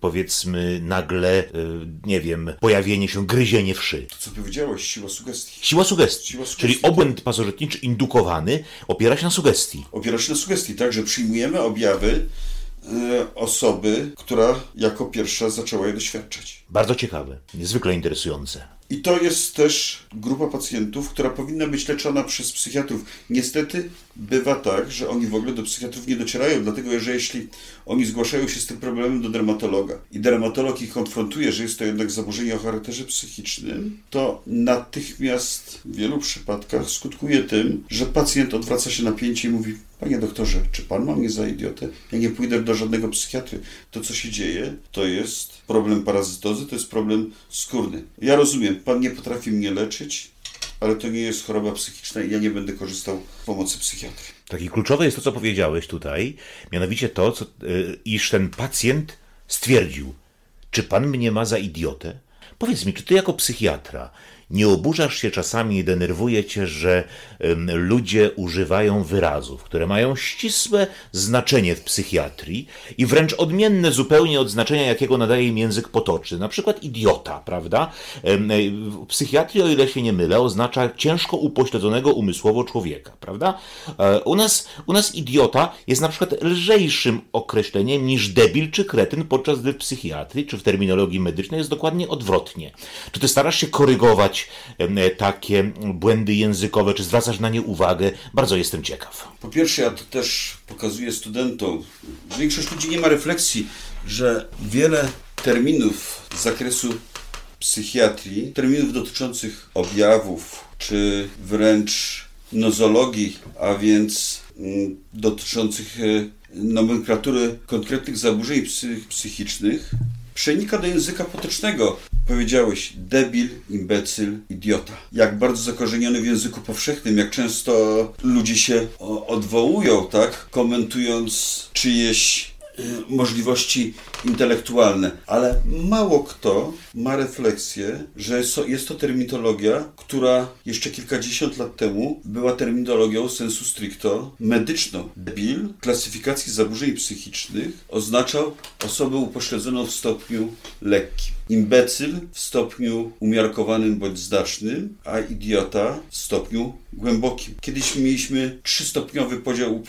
powiedzmy, nagle, nie wiem, pojawienie się, gryzienie wszy? To co powiedziałeś, siła sugestii. Siła sugestii. Siła sugestii. Czyli obłęd pasożytniczy indukowany opiera się na sugestii. Opiera się na sugestii, tak, że przyjmujemy objawy osoby, która jako pierwsza zaczęła je doświadczać. Bardzo ciekawe, niezwykle interesujące. I to jest też grupa pacjentów, która powinna być leczona przez psychiatrów. Niestety bywa tak, że oni w ogóle do psychiatrów nie docierają, dlatego że jeśli oni zgłaszają się z tym problemem do dermatologa i dermatolog ich konfrontuje, że jest to jednak zaburzenie o charakterze psychicznym, to natychmiast w wielu przypadkach skutkuje tym, że pacjent odwraca się na pięcie i mówi Panie doktorze, czy pan ma mnie za idiotę? Ja nie pójdę do żadnego psychiatry. To, co się dzieje, to jest problem parazytozy, to jest problem skórny. Ja rozumiem, pan nie potrafi mnie leczyć, ale to nie jest choroba psychiczna i ja nie będę korzystał z pomocy psychiatry. Taki kluczowe jest to, co powiedziałeś tutaj, mianowicie to, co, yy, iż ten pacjent stwierdził, czy pan mnie ma za idiotę? Powiedz mi, czy ty jako psychiatra nie oburzasz się czasami i denerwuje cię, że ludzie używają wyrazów, które mają ścisłe znaczenie w psychiatrii i wręcz odmienne zupełnie od znaczenia, jakiego nadaje im język potoczny. Na przykład idiota, prawda? E, w psychiatrii, o ile się nie mylę, oznacza ciężko upośledzonego umysłowo człowieka, prawda? E, u nas, u nas idiota jest na przykład lżejszym określeniem niż debil czy kretyn, podczas gdy w psychiatrii czy w terminologii medycznej jest dokładnie odwrotnie. Czy ty starasz się korygować takie błędy językowe, czy zwracasz na nie uwagę? Bardzo jestem ciekaw. Po pierwsze, ja to też pokazuję studentom. Większość ludzi nie ma refleksji, że wiele terminów z zakresu psychiatrii, terminów dotyczących objawów, czy wręcz nozologii, a więc mm, dotyczących e, nomenklatury konkretnych zaburzeń psychicznych, przenika do języka potocznego. Powiedziałeś debil, imbecyl, idiota. Jak bardzo zakorzeniony w języku powszechnym, jak często ludzie się odwołują, tak, komentując czyjeś y, możliwości intelektualne, ale mało kto ma refleksję, że jest to terminologia, która jeszcze kilkadziesiąt lat temu była terminologią sensu stricto medyczną. Debil w klasyfikacji zaburzeń psychicznych oznaczał osobę upośledzoną w stopniu lekkim. Imbecyl w stopniu umiarkowanym bądź znacznym, a idiota w stopniu głębokim. Kiedyś mieliśmy trzystopniowy podział,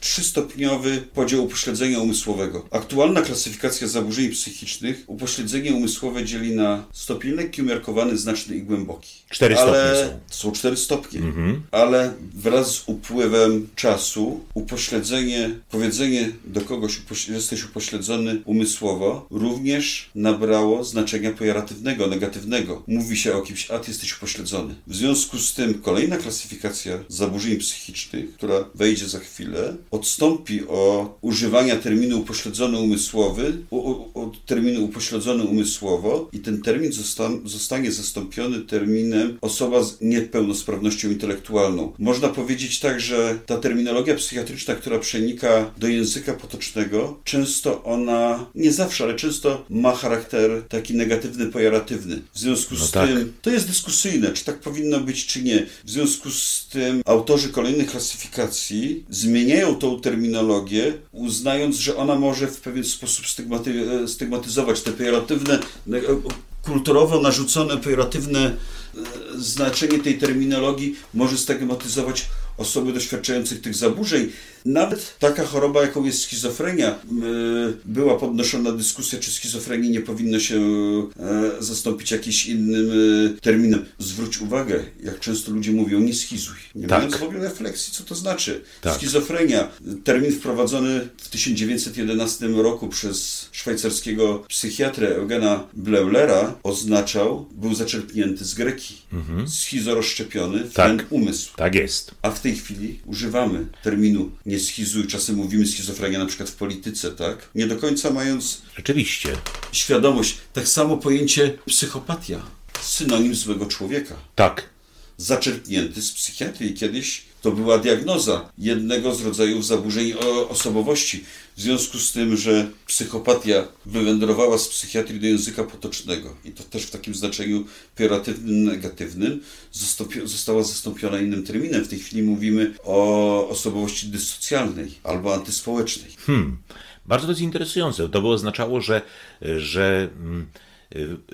trzystopniowy podział upośledzenia umysłowego. Aktualna klasyfikacja zaburzeń psychicznych upośledzenie umysłowe dzieli na stopień lekki, umiarkowany, znaczny i głęboki. Cztery ale stopnie są. Są cztery stopnie, mhm. ale wraz z upływem czasu upośledzenie, powiedzenie do kogoś, że jesteś upośledzony umysłowo, również nabrało znaczenia pejoratywnego, negatywnego. Mówi się o kimś, a ty jesteś upośledzony. W związku z tym kolejna klasyfikacja zaburzeń psychicznych, która wejdzie za chwilę, odstąpi od używania terminu upośledzony umysłowy, od terminu upośledzony umysłowo i ten termin zostanie zastąpiony terminem osoba z niepełnosprawnością intelektualną. Można powiedzieć tak, że ta terminologia psychiatryczna, która przenika do języka potocznego, często ona, nie zawsze, ale często ma charakter taki negatywny, pejoratywny. W związku no z tak. tym, to jest dyskusyjne, czy tak powinno być, czy nie. W związku z tym autorzy kolejnych klasyfikacji zmieniają tą terminologię, uznając, że ona może w pewien sposób stygmaty stygmatyzować te pejoratywne, kulturowo narzucone pejoratywne e, znaczenie tej terminologii może stygmatyzować osoby doświadczających tych zaburzeń. Nawet taka choroba, jaką jest schizofrenia, e, była podnoszona dyskusja, czy schizofrenii nie powinno się e, zastąpić jakimś innym e, terminem. Zwróć uwagę, jak często ludzie mówią, nie schizuj. Nie tak. mając w ogóle refleksji, co to znaczy. Tak. Schizofrenia, termin wprowadzony w 1911 roku przez szwajcarskiego psychiatrę Eugena Bleulera oznaczał, był zaczerpnięty z greki. Mhm. Schizo rozszczepiony, tak. umysł. Tak jest. A w tej chwili używamy terminu nie schizuj, czasem mówimy schizofrenia na przykład w polityce, tak? Nie do końca mając Rzeczywiście. świadomość. Tak samo pojęcie psychopatia, synonim złego człowieka. Tak. Zaczerpnięty z psychiatrii. Kiedyś to była diagnoza jednego z rodzajów zaburzeń osobowości. W związku z tym, że psychopatia wywędrowała z psychiatrii do języka potocznego i to też w takim znaczeniu pejoratywnym, negatywnym, została zastąpiona innym terminem. W tej chwili mówimy o osobowości dysocjalnej albo antyspołecznej. Hmm. Bardzo to jest interesujące. To by oznaczało, że, że mm,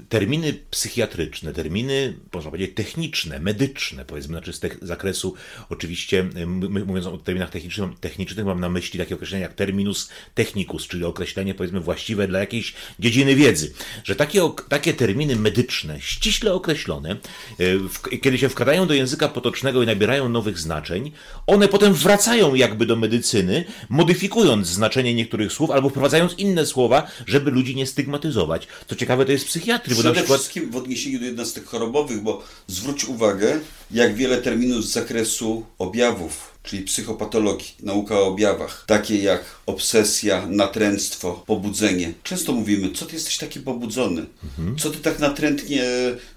terminy psychiatryczne, terminy, można powiedzieć, techniczne, medyczne, powiedzmy, znaczy z zakresu, oczywiście, y, mówiąc o terminach technicznych, technicznych, mam na myśli takie określenia jak terminus technicus, czyli określenie, powiedzmy, właściwe dla jakiejś dziedziny wiedzy, że takie, takie terminy medyczne, ściśle określone, y, kiedy się wkradają do języka potocznego i nabierają nowych znaczeń, one potem wracają jakby do medycyny, modyfikując znaczenie niektórych słów albo wprowadzając inne słowa, żeby ludzi nie stygmatyzować. Co ciekawe, to jest psychiatry. Bo Przede na przykład... wszystkim w odniesieniu do jednostek chorobowych, bo zwróć uwagę, jak wiele terminów z zakresu objawów czyli psychopatologii, nauka o objawach, takie jak obsesja, natręctwo, pobudzenie. Często mówimy, co ty jesteś taki pobudzony? Mhm. Co ty tak natrętnie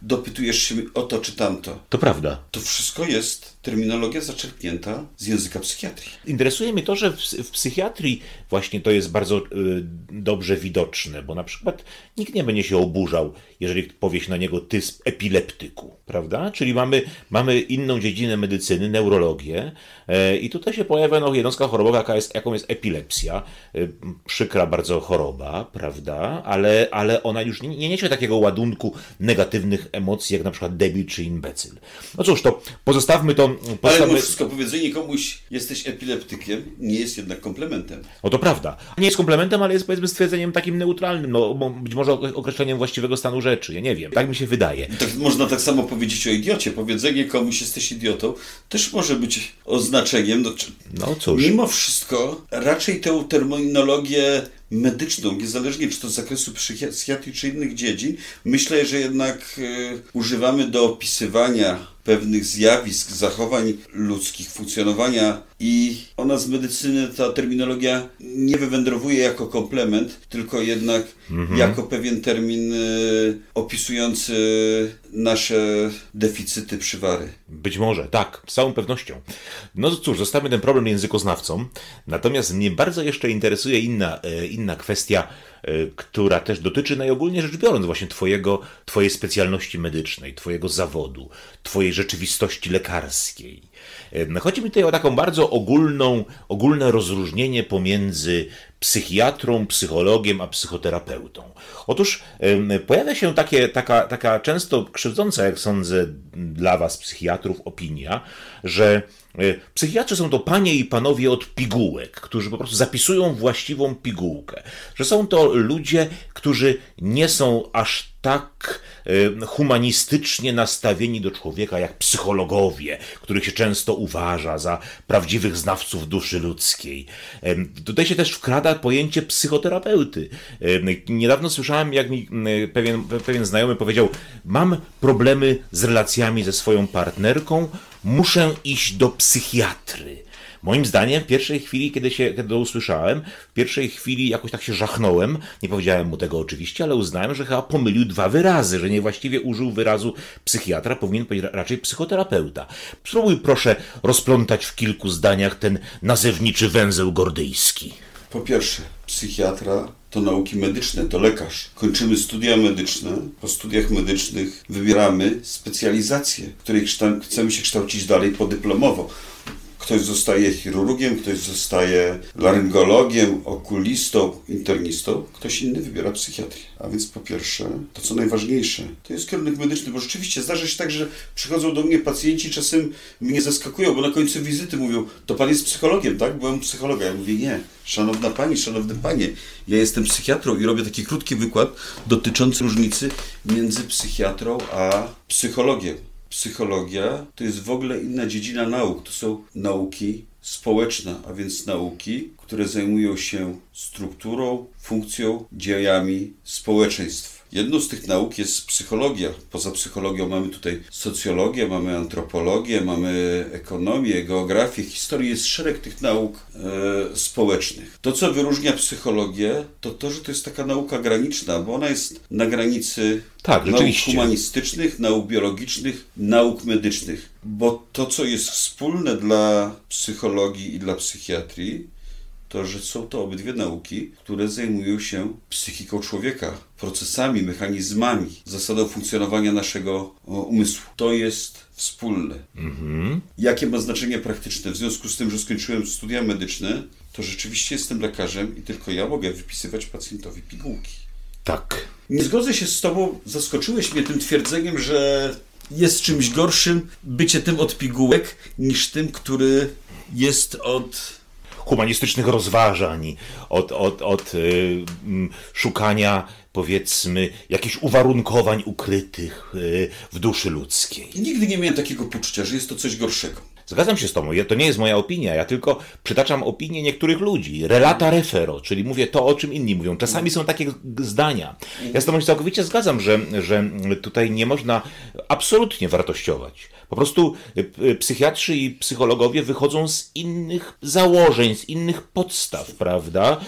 dopytujesz się o to czy tamto? To prawda. To wszystko jest terminologia zaczerpnięta z języka psychiatrii. Interesuje mnie to, że w, w psychiatrii właśnie to jest bardzo y, dobrze widoczne, bo na przykład nikt nie będzie się oburzał, jeżeli powie się na niego ty epileptyku, prawda? Czyli mamy, mamy inną dziedzinę medycyny, neurologię, E, I tutaj się pojawia no, jednostka chorobowa, jaka jest, jaką jest epilepsja. E, przykra bardzo choroba, prawda? Ale, ale ona już nie, nie niesie takiego ładunku negatywnych emocji, jak na przykład debil czy imbecyl. No cóż, to pozostawmy to. Ale wszystko powiedzenie komuś jesteś epileptykiem nie jest jednak komplementem. No to prawda. Nie jest komplementem, ale jest powiedzmy stwierdzeniem takim neutralnym, no być może określeniem właściwego stanu rzeczy. Ja nie wiem. Tak mi się wydaje. Tak, można tak samo powiedzieć o idiocie. Powiedzenie komuś jesteś idiotą też może być oznaczone znaczeniem. No, no cóż. Mimo wszystko raczej tę terminologię medyczną, niezależnie czy to z zakresu psychiatrii czy innych dziedzin, myślę, że jednak y, używamy do opisywania pewnych zjawisk, zachowań ludzkich, funkcjonowania i ona z medycyny, ta terminologia nie wywędrowuje jako komplement, tylko jednak mhm. jako pewien termin y, opisujący nasze deficyty przywary. Być może, tak, z całą pewnością. No cóż, zostawmy ten problem językoznawcom, natomiast mnie bardzo jeszcze interesuje inna, y, inna kwestia, Y, która też dotyczy najogólniej rzecz biorąc właśnie twojego, twojej specjalności medycznej, twojego zawodu, twojej rzeczywistości lekarskiej. Y, chodzi mi tutaj o taką bardzo ogólną, ogólne rozróżnienie pomiędzy psychiatrą, psychologiem, a psychoterapeutą. Otóż pojawia się takie, taka, taka często krzywdząca, jak sądzę, dla was psychiatrów opinia, że E, psychiatrzy są to panie i panowie od pigułek, którzy po prostu zapisują właściwą pigułkę. Że są to ludzie, którzy nie są aż tak humanistycznie nastawieni do człowieka jak psychologowie, których się często uważa za prawdziwych znawców duszy ludzkiej. E, tutaj się też wkrada pojęcie psychoterapeuty. Niedawno słyszałem, jak mi pewien, pewien znajomy powiedział: Mam problemy z relacjami ze swoją partnerką, muszę iść do psychiatry. Moim zdaniem, w pierwszej chwili, kiedy, się, kiedy to usłyszałem, w pierwszej chwili jakoś tak się żachnąłem. Nie powiedziałem mu tego oczywiście, ale uznałem, że chyba pomylił dwa wyrazy, że niewłaściwie użył wyrazu psychiatra, powinien powiedzieć raczej psychoterapeuta. Spróbuj proszę rozplątać w kilku zdaniach ten nazewniczy węzeł gordyjski. Po pierwsze, psychiatra to nauki medyczne, to lekarz. Kończymy studia medyczne, po studiach medycznych wybieramy specjalizację, której chcemy się kształcić dalej podyplomowo. Ktoś zostaje chirurgiem, ktoś zostaje laryngologiem, okulistą, internistą, ktoś inny wybiera psychiatrię. A więc po pierwsze, to co najważniejsze, to jest kierunek medyczny, bo rzeczywiście zdarza się tak, że przychodzą do mnie pacjenci, czasem mnie zaskakują, bo na końcu wizyty mówią, to pan jest psychologiem, tak? Byłem psychologiem. Ja mówię, nie, szanowna pani, szanowny panie, ja jestem psychiatrą i robię taki krótki wykład dotyczący różnicy między psychiatrą a psychologiem. Psychologia to jest w ogóle inna dziedzina nauk. To są nauki społeczne, a więc nauki, które zajmują się strukturą, funkcją, dziejami społeczeństw. Jedną z tych nauk jest psychologia. Poza psychologią mamy tutaj socjologię, mamy antropologię, mamy ekonomię, geografię, historię. Jest szereg tych nauk e, społecznych. To, co wyróżnia psychologię, to to, że to jest taka nauka graniczna, bo ona jest na granicy tak, nauk humanistycznych, nauk biologicznych, nauk medycznych. Bo to, co jest wspólne dla psychologii i dla psychiatrii, to, że są to obydwie nauki, które zajmują się psychiką człowieka, procesami, mechanizmami, zasadą funkcjonowania naszego umysłu. To jest wspólne. Mhm. Jakie ma znaczenie praktyczne? W związku z tym, że skończyłem studia medyczne, to rzeczywiście jestem lekarzem i tylko ja mogę wypisywać pacjentowi pigułki. Tak. Nie zgodzę się z Tobą, zaskoczyłeś mnie tym twierdzeniem, że jest czymś gorszym bycie tym od pigułek niż tym, który jest od humanistycznych rozważań, od, od, od y, szukania powiedzmy jakichś uwarunkowań ukrytych y, w duszy ludzkiej. Nigdy nie miałem takiego poczucia, że jest to coś gorszego. Zgadzam się z Tobą, to nie jest moja opinia, ja tylko przytaczam opinię niektórych ludzi. Relata refero, czyli mówię to, o czym inni mówią. Czasami są takie zdania. Ja z Tobą się całkowicie zgadzam, że, że tutaj nie można absolutnie wartościować. Po prostu y, y, psychiatrzy i psychologowie wychodzą z innych założeń, z innych podstaw, prawda?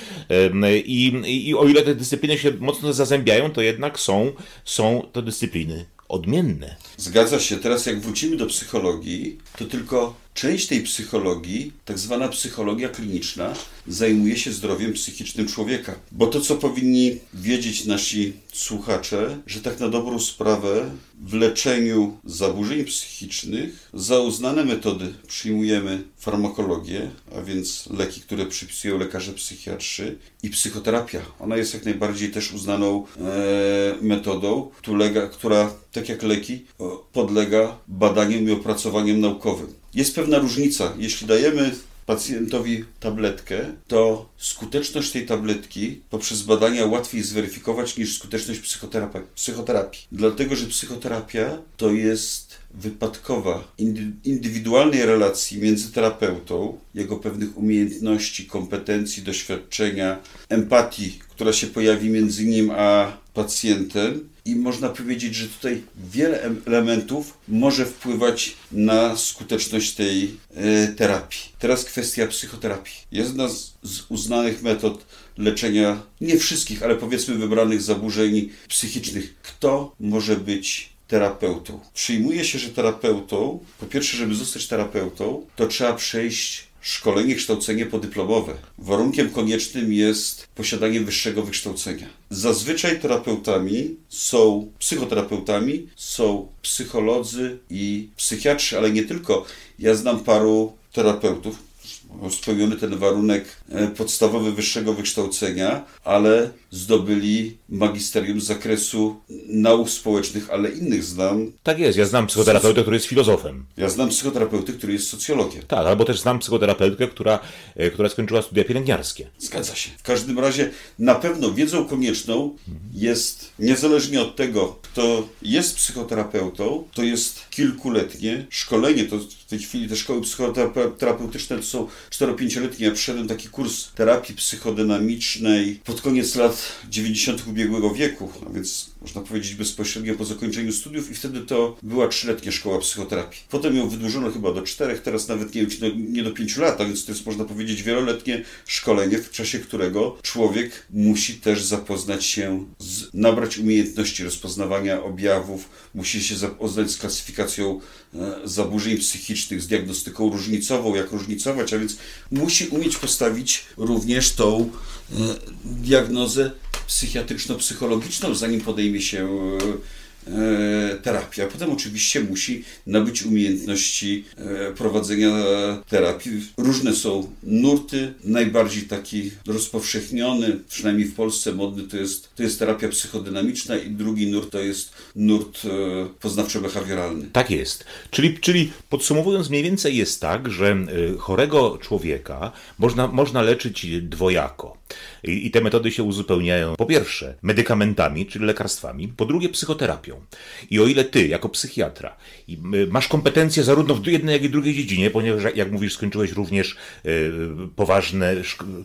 I, i o ile te dyscypliny się mocno zazębiają, to jednak są, są to dyscypliny odmienne. Zgadza się. Teraz jak wrócimy do psychologii, to tylko część tej psychologii, tak zwana psychologia kliniczna, zajmuje się zdrowiem psychicznym człowieka. Bo to, co powinni wiedzieć nasi słuchacze, że tak na dobrą sprawę w leczeniu zaburzeń psychicznych za uznane metody przyjmujemy farmakologię, a więc leki, które przypisują lekarze psychiatrzy i psychoterapia. Ona jest jak najbardziej też uznaną e, metodą, która, która, tak jak leki, podlega badaniom i opracowaniom naukowym. Jest pewna różnica. Jeśli dajemy pacjentowi tabletkę, to skuteczność tej tabletki poprzez badania łatwiej zweryfikować niż skuteczność psychoterapii. Dlatego, że psychoterapia to jest wypadkowa indywidualnej relacji między terapeutą, jego pewnych umiejętności, kompetencji, doświadczenia, empatii, która się pojawi między nim a pacjentem i można powiedzieć, że tutaj wiele elementów może wpływać na skuteczność tej e, terapii. Teraz kwestia psychoterapii. Jedna z, z uznanych metod leczenia, nie wszystkich, ale powiedzmy wybranych zaburzeń psychicznych. Kto może być terapeutą? Przyjmuje się, że terapeutą, po pierwsze, żeby zostać terapeutą, to trzeba przejść szkolenie, kształcenie podyplomowe. Warunkiem koniecznym jest posiadanie wyższego wykształcenia. Zazwyczaj terapeutami są psychoterapeutami, są psycholodzy i psychiatrzy, ale nie tylko. Ja znam paru terapeutów, spełniony ten warunek e, podstawowy wyższego wykształcenia, ale zdobyli magisterium z zakresu nauk społecznych, ale innych znam. Tak jest, ja znam psychoterapeutę, który jest filozofem. Ja znam psychoterapeutę, który jest socjologiem. Tak, albo też znam psychoterapeutkę, która, e, która skończyła studia pielęgniarskie. Zgadza się. W każdym razie na pewno wiedzą konieczną jest, niezależnie od tego, kto jest psychoterapeutą, to jest kilkuletnie szkolenie. To w tej chwili te szkoły psychoterapeutyczne to są 4-5-letnie. Ja przeszedłem taki kurs terapii psychodynamicznej pod koniec lat 90. ubiegłego wieku, a więc można powiedzieć bezpośrednio po zakończeniu studiów i wtedy to była trzyletnia szkoła psychoterapii. Potem ją wydłużono chyba do czterech, teraz nawet nie, do, nie do pięciu lat, a więc to jest można powiedzieć wieloletnie szkolenie, w czasie którego człowiek musi też zapoznać się, z, nabrać umiejętności rozpoznawania objawów, musi się zapoznać z klasyfikacją zaburzeń psychicznych, z diagnostyką różnicową, jak różnicować, a więc musi umieć postawić również tą e, diagnozę psychiatryczno-psychologiczną, zanim podejmie się e, terapii, a potem oczywiście musi nabyć umiejętności e, prowadzenia terapii. Różne są nurty, najbardziej taki rozpowszechniony, przynajmniej w Polsce modny, to jest, to jest terapia psychodynamiczna i drugi nurt to jest nurt e, poznawczo-behawioralny. Tak jest. Czyli, czyli podsumowując, mniej więcej jest tak, że e, chorego człowieka można, można leczyć dwojako. I, I te metody się uzupełniają po pierwsze medykamentami, czyli lekarstwami, po drugie psychoterapią. I o ile ty, jako psychiatra, masz kompetencje zarówno w jednej, jak i drugiej dziedzinie, ponieważ, jak mówisz, skończyłeś również e, poważne,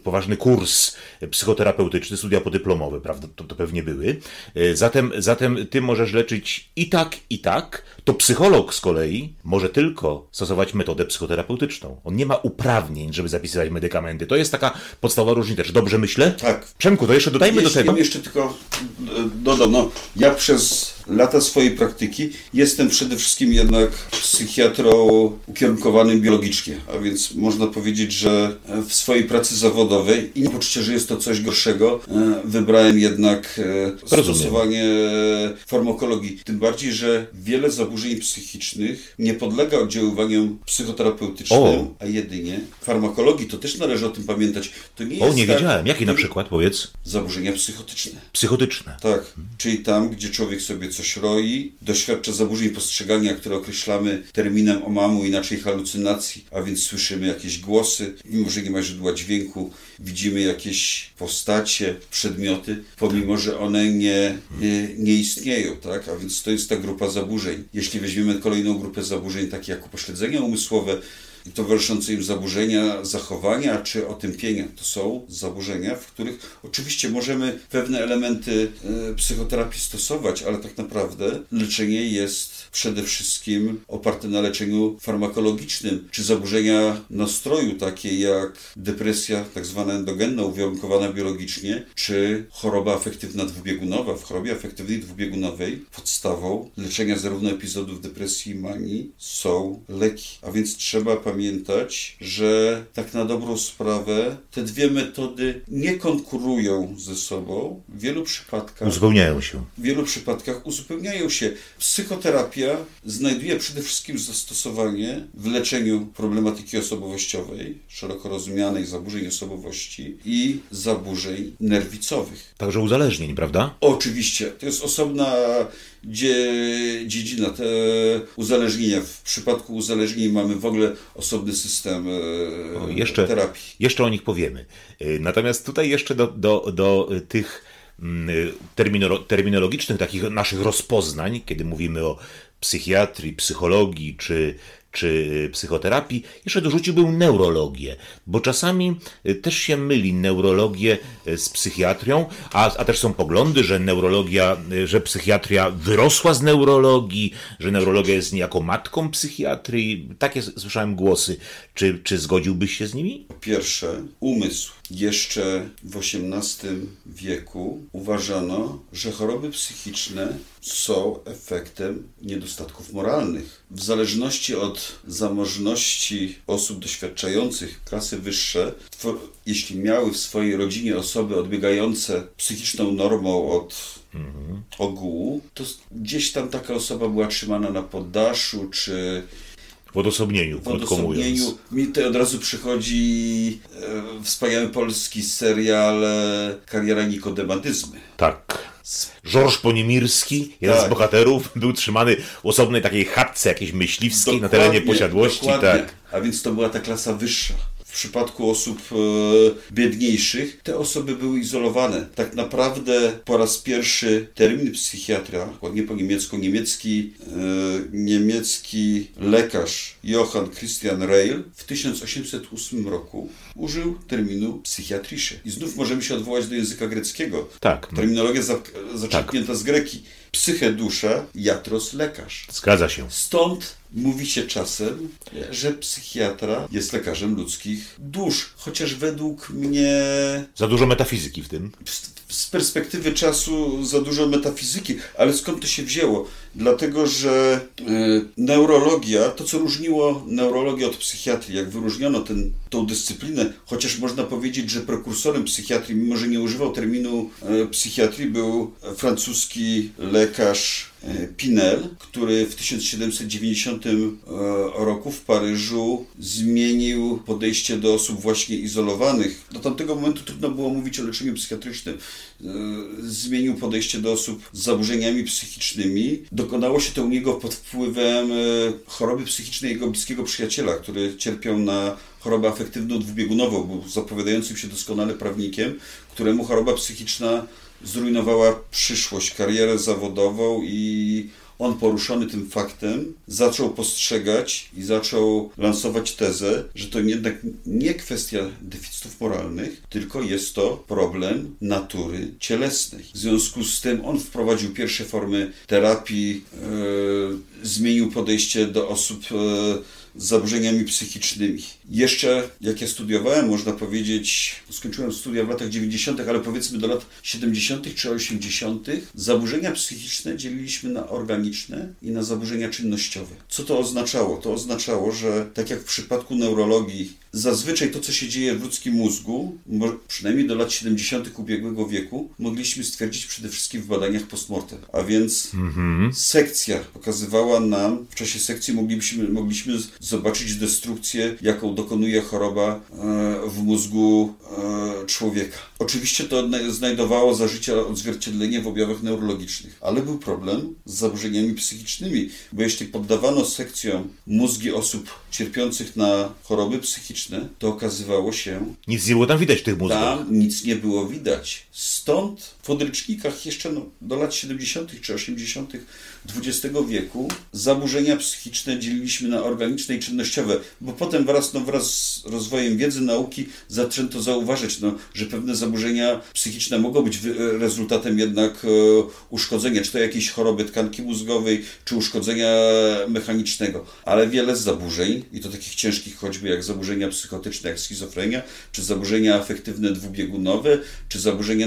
poważny kurs psychoterapeutyczny, studia podyplomowe, prawda? To, to pewnie były. E, zatem, zatem ty możesz leczyć i tak, i tak. To psycholog z kolei może tylko stosować metodę psychoterapeutyczną. On nie ma uprawnień, żeby zapisywać medykamenty. To jest taka podstawowa różnica. Czy dobrze myślę? Tak. Przemku, to jeszcze dodajmy Jeśli do tego. Ja jeszcze tylko dodam, no, ja przez lata swojej praktyki jestem przede wszystkim jednak psychiatrą ukierunkowanym biologicznie, a więc można powiedzieć, że w swojej pracy zawodowej i nie poczucie, że jest to coś gorszego, e, wybrałem jednak e, Rozumiem. stosowanie farmakologii. Tym bardziej, że wiele zaburzeń psychicznych nie podlega oddziaływaniom psychoterapeutycznym, O. a jedynie farmakologii. To też należy o tym pamiętać. To nie O, nie tak, wiedziałem. Jakie na przykład, powiedz? Zaburzenia psychotyczne. Psychotyczne. Tak, czyli tam, gdzie człowiek sobie coś roi, doświadcza zaburzeń postrzegania, które określamy terminem omamu, inaczej halucynacji, a więc słyszymy jakieś głosy, mimo że nie ma źródła dźwięku, widzimy jakieś postacie, przedmioty, pomimo że one nie, nie, nie istnieją, tak? A więc to jest ta grupa zaburzeń. Jeśli weźmiemy kolejną grupę zaburzeń, takie jak upośledzenia umysłowe, i towarzyszące im zaburzenia zachowania czy otępienia. To są zaburzenia, w których oczywiście możemy pewne elementy e, psychoterapii stosować, ale tak naprawdę leczenie jest przede wszystkim oparte na leczeniu farmakologicznym, czy zaburzenia nastroju, takie jak depresja, tak zwana endogenna, uwarunkowana biologicznie, czy choroba afektywna dwubiegunowa. W chorobie afektywnej dwubiegunowej podstawą leczenia zarówno epizodów depresji i manii są leki, a więc trzeba pamiętać, że tak na dobrą sprawę te dwie metody nie konkurują ze sobą. W wielu przypadkach Uzupełniają się. w wielu przypadkach uzupełniają się. Psychoterapia znajduje przede wszystkim zastosowanie w leczeniu problematyki osobowościowej, szeroko rozumianej zaburzeń osobowości i zaburzeń nerwicowych. Także uzależnień, prawda? Oczywiście, to jest osobna dzie, dziedzina, te uzależnienia. W przypadku uzależnień mamy w ogóle osobny system e, O, jeszcze, terapii. jeszcze o nich powiemy. Y, Natomiast tutaj jeszcze do, do, do tych mm, y, terminolo- terminologicznych takich naszych rozpoznań, kiedy mówimy o psychiatrii, psychologii czy, czy psychoterapii, jeszcze dorzuciłbym neurologię, bo czasami y, też się myli neurologię y, z psychiatrią, a, a też są poglądy, że neurologia, y, że psychiatria wyrosła z neurologii, że neurologia jest niejako matką psychiatrii. Takie słyszałem głosy. Czy, czy zgodziłbyś się z nimi? Pierwsze, umysł. Jeszcze w XVIII wieku uważano, że choroby psychiczne są efektem niedostatków moralnych. W zależności od zamożności osób doświadczających klasy wyższe, jeśli miały w swojej rodzinie osoby odbiegające psychiczną normą od ogółu, to gdzieś tam taka osoba była trzymana na poddaszu, czy W odosobnieniu, w krótko mówiąc. odosobnieniu. Mi tutaj od razu przychodzi e, wspaniały polski serial e, Kariera Nikodematyzmy. Tak. Georges Ponimirski, jeden Tak. z bohaterów, był trzymany w osobnej takiej chatce jakiejś myśliwskiej na terenie Dokładnie, posiadłości. dokładnie. Tak. A więc to była ta klasa wyższa. W przypadku osób e, biedniejszych te osoby były izolowane. Tak naprawdę po raz pierwszy termin psychiatra, ładnie po niemiecku, niemiecki, e, niemiecki lekarz Johann Christian Reil w 1808 roku użył terminu psychiatrische. I znów możemy się odwołać do języka greckiego. Tak. Terminologia za, zaczerpnięta z greki. Psyche dusza, jatros lekarz. Zgadza się. Stąd mówi się czasem, że psychiatra jest lekarzem ludzkich dusz. Chociaż według mnie Za dużo metafizyki w tym. Z perspektywy czasu za dużo metafizyki, ale skąd to się wzięło? Dlatego, że e, neurologia, to co różniło neurologię od psychiatrii, jak wyróżniono ten, dyscyplinę, chociaż można powiedzieć, że prekursorem psychiatrii, mimo że nie używał terminu e, psychiatrii, był francuski lekarz e, Pinel, który w 1790 e, roku w Paryżu zmienił podejście do osób właśnie izolowanych. Do tamtego momentu trudno było mówić o leczeniu psychiatrycznym. E, zmienił podejście do osób z zaburzeniami psychicznymi. Dokonało się to u niego pod wpływem choroby psychicznej jego bliskiego przyjaciela, który cierpiał na chorobę afektywną dwubiegunową, był zapowiadającym się doskonale prawnikiem, któremu choroba psychiczna zrujnowała przyszłość, karierę zawodową i on poruszony tym faktem zaczął postrzegać i zaczął lansować tezę, że to jednak nie kwestia deficytów moralnych, tylko jest to problem natury cielesnej. W związku z tym on wprowadził pierwsze formy terapii, e, zmienił podejście do osób e, z zaburzeniami psychicznymi. Jeszcze jak ja studiowałem, można powiedzieć, skończyłem studia w latach 90., ale powiedzmy do lat 70. czy 80., zaburzenia psychiczne dzieliliśmy na organiczne i na zaburzenia czynnościowe. Co to oznaczało? To oznaczało, że tak jak w przypadku neurologii, zazwyczaj to, co się dzieje w ludzkim mózgu, przynajmniej do lat 70. ubiegłego wieku, mogliśmy stwierdzić przede wszystkim w badaniach postmortem. A więc mhm. sekcja pokazywała nam, w czasie sekcji mogliśmy, mogliśmy zobaczyć destrukcję, jaką dokonuje choroba e, w mózgu e, człowieka. Oczywiście to znajdowało za życia odzwierciedlenie w objawach neurologicznych, ale był problem z zaburzeniami psychicznymi, bo jeśli poddawano sekcjom mózgi osób cierpiących na choroby psychiczne, to okazywało się... Nic nie było tam widać tych mózgach. Tam nic nie było widać. Stąd w podręcznikach jeszcze no, do lat 70. czy 80. XX wieku zaburzenia psychiczne dzieliliśmy na organiczne i czynnościowe, bo potem wraz, no, wraz z rozwojem wiedzy, nauki zaczęto zauważyć, no, że pewne zaburzenia psychiczne mogą być rezultatem jednak e, uszkodzenia, czy to jakiejś choroby tkanki mózgowej, czy uszkodzenia mechanicznego, ale wiele z zaburzeń, i to takich ciężkich choćby jak zaburzenia psychotyczne, jak schizofrenia, czy zaburzenia afektywne dwubiegunowe, czy zaburzenia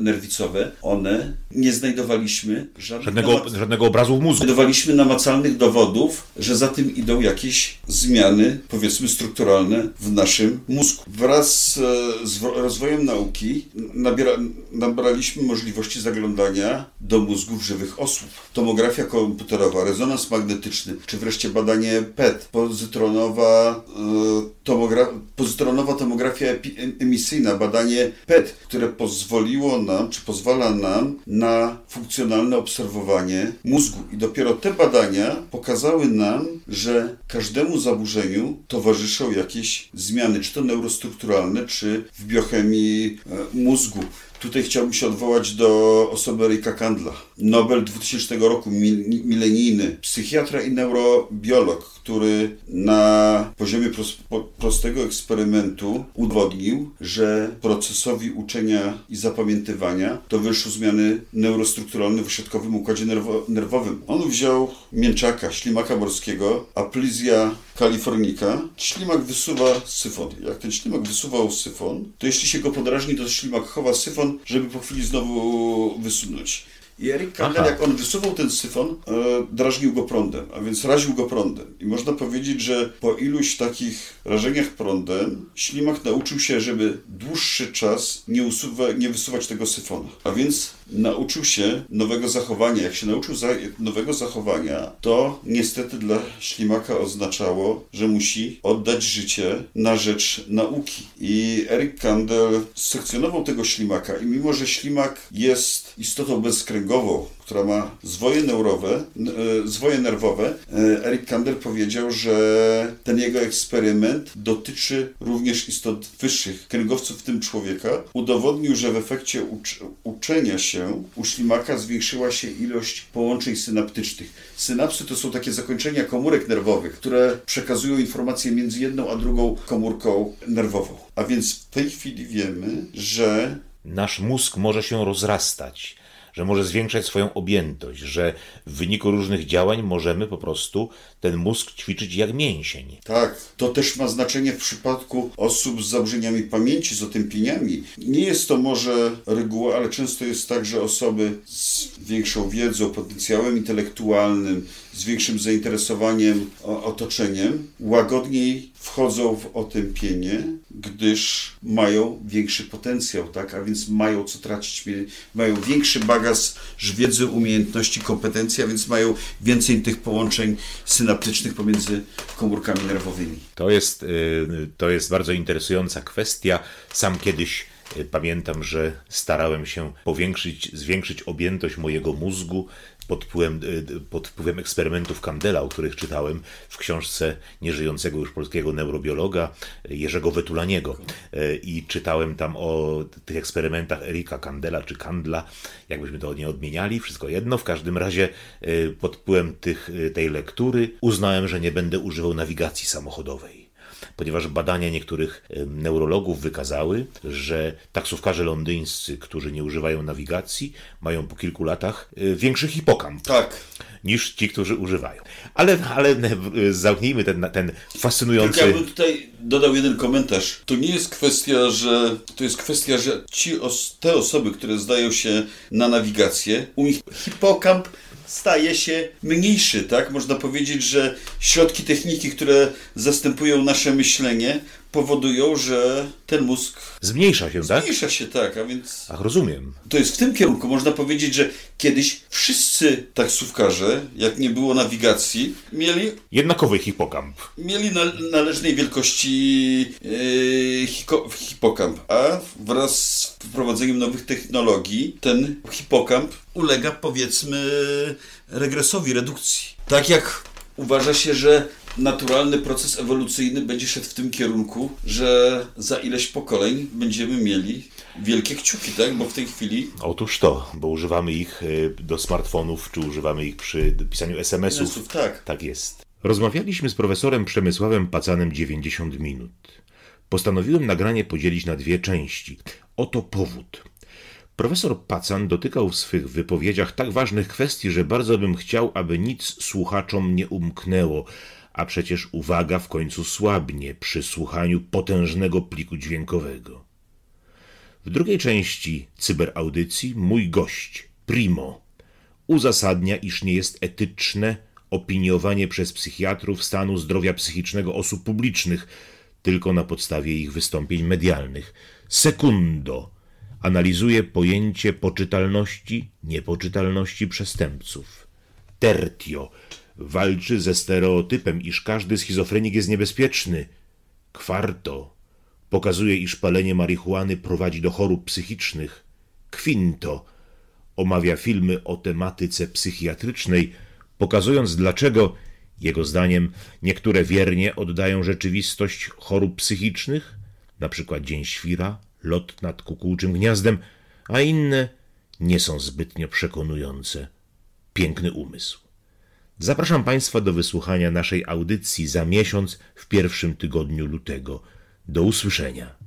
nerwicowe, one nie znajdowaliśmy żadnego, żadnego obrazu w mózgu. Znajdowaliśmy namacalnych dowodów, że za tym idą jakieś zmiany, powiedzmy, strukturalne w naszym mózgu. Wraz e, z rozwojem nauki nabiera, nabraliśmy możliwości zaglądania do mózgów żywych osób. Tomografia komputerowa, rezonans magnetyczny, czy wreszcie badanie PET, pozytronowa, e, tomogra tomografia emisyjna, badanie PET, które pozwoliło nam, czy pozwala nam na funkcjonalne obserwowanie mózgu. I dopiero te badania pokazały nam, że każdemu zaburzeniu towarzyszą jakieś zmiany, czy to neurostrukturalne, czy w biochemii e, mózgu. Tutaj chciałbym się odwołać do osoby Erika Kandla. Nobel 2000 roku, milenijny, psychiatra i neurobiolog, który na poziomie prostego eksperymentu udowodnił, że procesowi uczenia i zapamiętywania towarzyszą zmiany neurostrukturalne w ośrodkowym układzie nerwo nerwowym. On wziął mięczaka, ślimaka morskiego, Aplizia californica. Ślimak wysuwa syfon. Jak ten ślimak wysuwał syfon, to jeśli się go podrażni, to ślimak chowa syfon, żeby po chwili znowu wysunąć. I Erik Kandel, jak on wysuwał ten syfon, e, drażnił go prądem, a więc raził go prądem. I można powiedzieć, że po iluś takich rażeniach prądem, ślimak nauczył się, żeby dłuższy czas nie, usuwa, nie wysuwać tego syfonu. A więc nauczył się nowego zachowania. Jak się nauczył za, nowego zachowania, to niestety dla ślimaka oznaczało, że musi oddać życie na rzecz nauki. I Erik Kandel sekcjonował tego ślimaka i mimo, że ślimak jest istotą bezkręgową, która ma zwoje neurowe, e, zwoje nerwowe, e, Eric Kandel powiedział, że ten jego eksperyment dotyczy również istot wyższych, kręgowców, w tym człowieka. Udowodnił, że w efekcie ucz uczenia się u ślimaka zwiększyła się ilość połączeń synaptycznych. Synapsy to są takie zakończenia komórek nerwowych, które przekazują informacje między jedną a drugą komórką nerwową. A więc w tej chwili wiemy, że nasz mózg może się rozrastać że może zwiększać swoją objętość, że w wyniku różnych działań możemy po prostu ten mózg ćwiczyć jak mięsień. Tak, to też ma znaczenie w przypadku osób z zaburzeniami pamięci, z otępieniami. Nie jest to może reguła, ale często jest tak, że osoby z większą wiedzą, potencjałem intelektualnym, z większym zainteresowaniem otoczeniem, łagodniej wchodzą w otępienie, gdyż mają większy potencjał, tak? a więc mają co tracić, mają większy bagaż wiedzy, umiejętności, kompetencji, a więc mają więcej tych połączeń synaptycznych pomiędzy komórkami nerwowymi. To jest, y, to jest bardzo interesująca kwestia. Sam kiedyś Pamiętam, że starałem się powiększyć, zwiększyć objętość mojego mózgu pod wpływem, y, pod wpływem eksperymentów Kandela, o których czytałem w książce nieżyjącego już polskiego neurobiologa Jerzego Wetulaniego. Y, I czytałem tam o tych eksperymentach Erika Kandela czy Kandla, jakbyśmy to nie odmieniali, wszystko jedno. W każdym razie y, pod wpływem tych, tej lektury uznałem, że nie będę używał nawigacji samochodowej ponieważ badania niektórych neurologów wykazały, że taksówkarze londyńscy, którzy nie używają nawigacji, mają po kilku latach e, większy hipokamp. Tak. Niż ci, którzy używają. Ale, ale e, zamknijmy ten, ten fascynujący. Tylko ja bym tutaj dodał jeden komentarz. To nie jest kwestia, że to jest kwestia, że ci os te osoby, które zdają się na nawigację, u nich hipokamp staje się mniejszy, tak? Można powiedzieć, że środki techniki, które zastępują nasze myślenie, powodują, że ten mózg zmniejsza się, tak? Zmniejsza się, tak, a więc. Ach, rozumiem. To jest w tym kierunku. Można powiedzieć, że kiedyś wszyscy taksówkarze, jak nie było nawigacji, mieli. Jednakowy hipokamp. Mieli na, należnej wielkości yy, hiko, hipokamp, a wraz z wprowadzeniem nowych technologii ten hipokamp ulega, powiedzmy, regresowi, redukcji. Tak jak uważa się, że naturalny proces ewolucyjny będzie szedł w tym kierunku, że za ileś pokoleń będziemy mieli wielkie kciuki, tak? Bo w tej chwili. Otóż to, bo używamy ich e, do smartfonów, czy używamy ich przy pisaniu SMS-ów. SMS tak. Tak jest. Rozmawialiśmy z profesorem Przemysławem Pacanem 90 minut. Postanowiłem nagranie podzielić na dwie części. Oto powód. Profesor Pacan dotykał w swych wypowiedziach tak ważnych kwestii, że bardzo bym chciał, aby nic słuchaczom nie umknęło, a przecież uwaga w końcu słabnie przy słuchaniu potężnego pliku dźwiękowego. W drugiej części cyberaudycji mój gość, Primo, uzasadnia, iż nie jest etyczne opiniowanie przez psychiatrów stanu zdrowia psychicznego osób publicznych, tylko na podstawie ich wystąpień medialnych. Sekundo analizuje pojęcie poczytalności, niepoczytalności przestępców. Tertio walczy ze stereotypem, iż każdy schizofrenik jest niebezpieczny. Quarto pokazuje, iż palenie marihuany prowadzi do chorób psychicznych. Quinto omawia filmy o tematyce psychiatrycznej, pokazując dlaczego, jego zdaniem, niektóre wiernie oddają rzeczywistość chorób psychicznych, przykład Dzień Świra, Lot nad kukułczym gniazdem, a inne nie są zbytnio przekonujące. Piękny umysł. Zapraszam Państwa do wysłuchania naszej audycji za miesiąc w pierwszym tygodniu lutego. Do usłyszenia.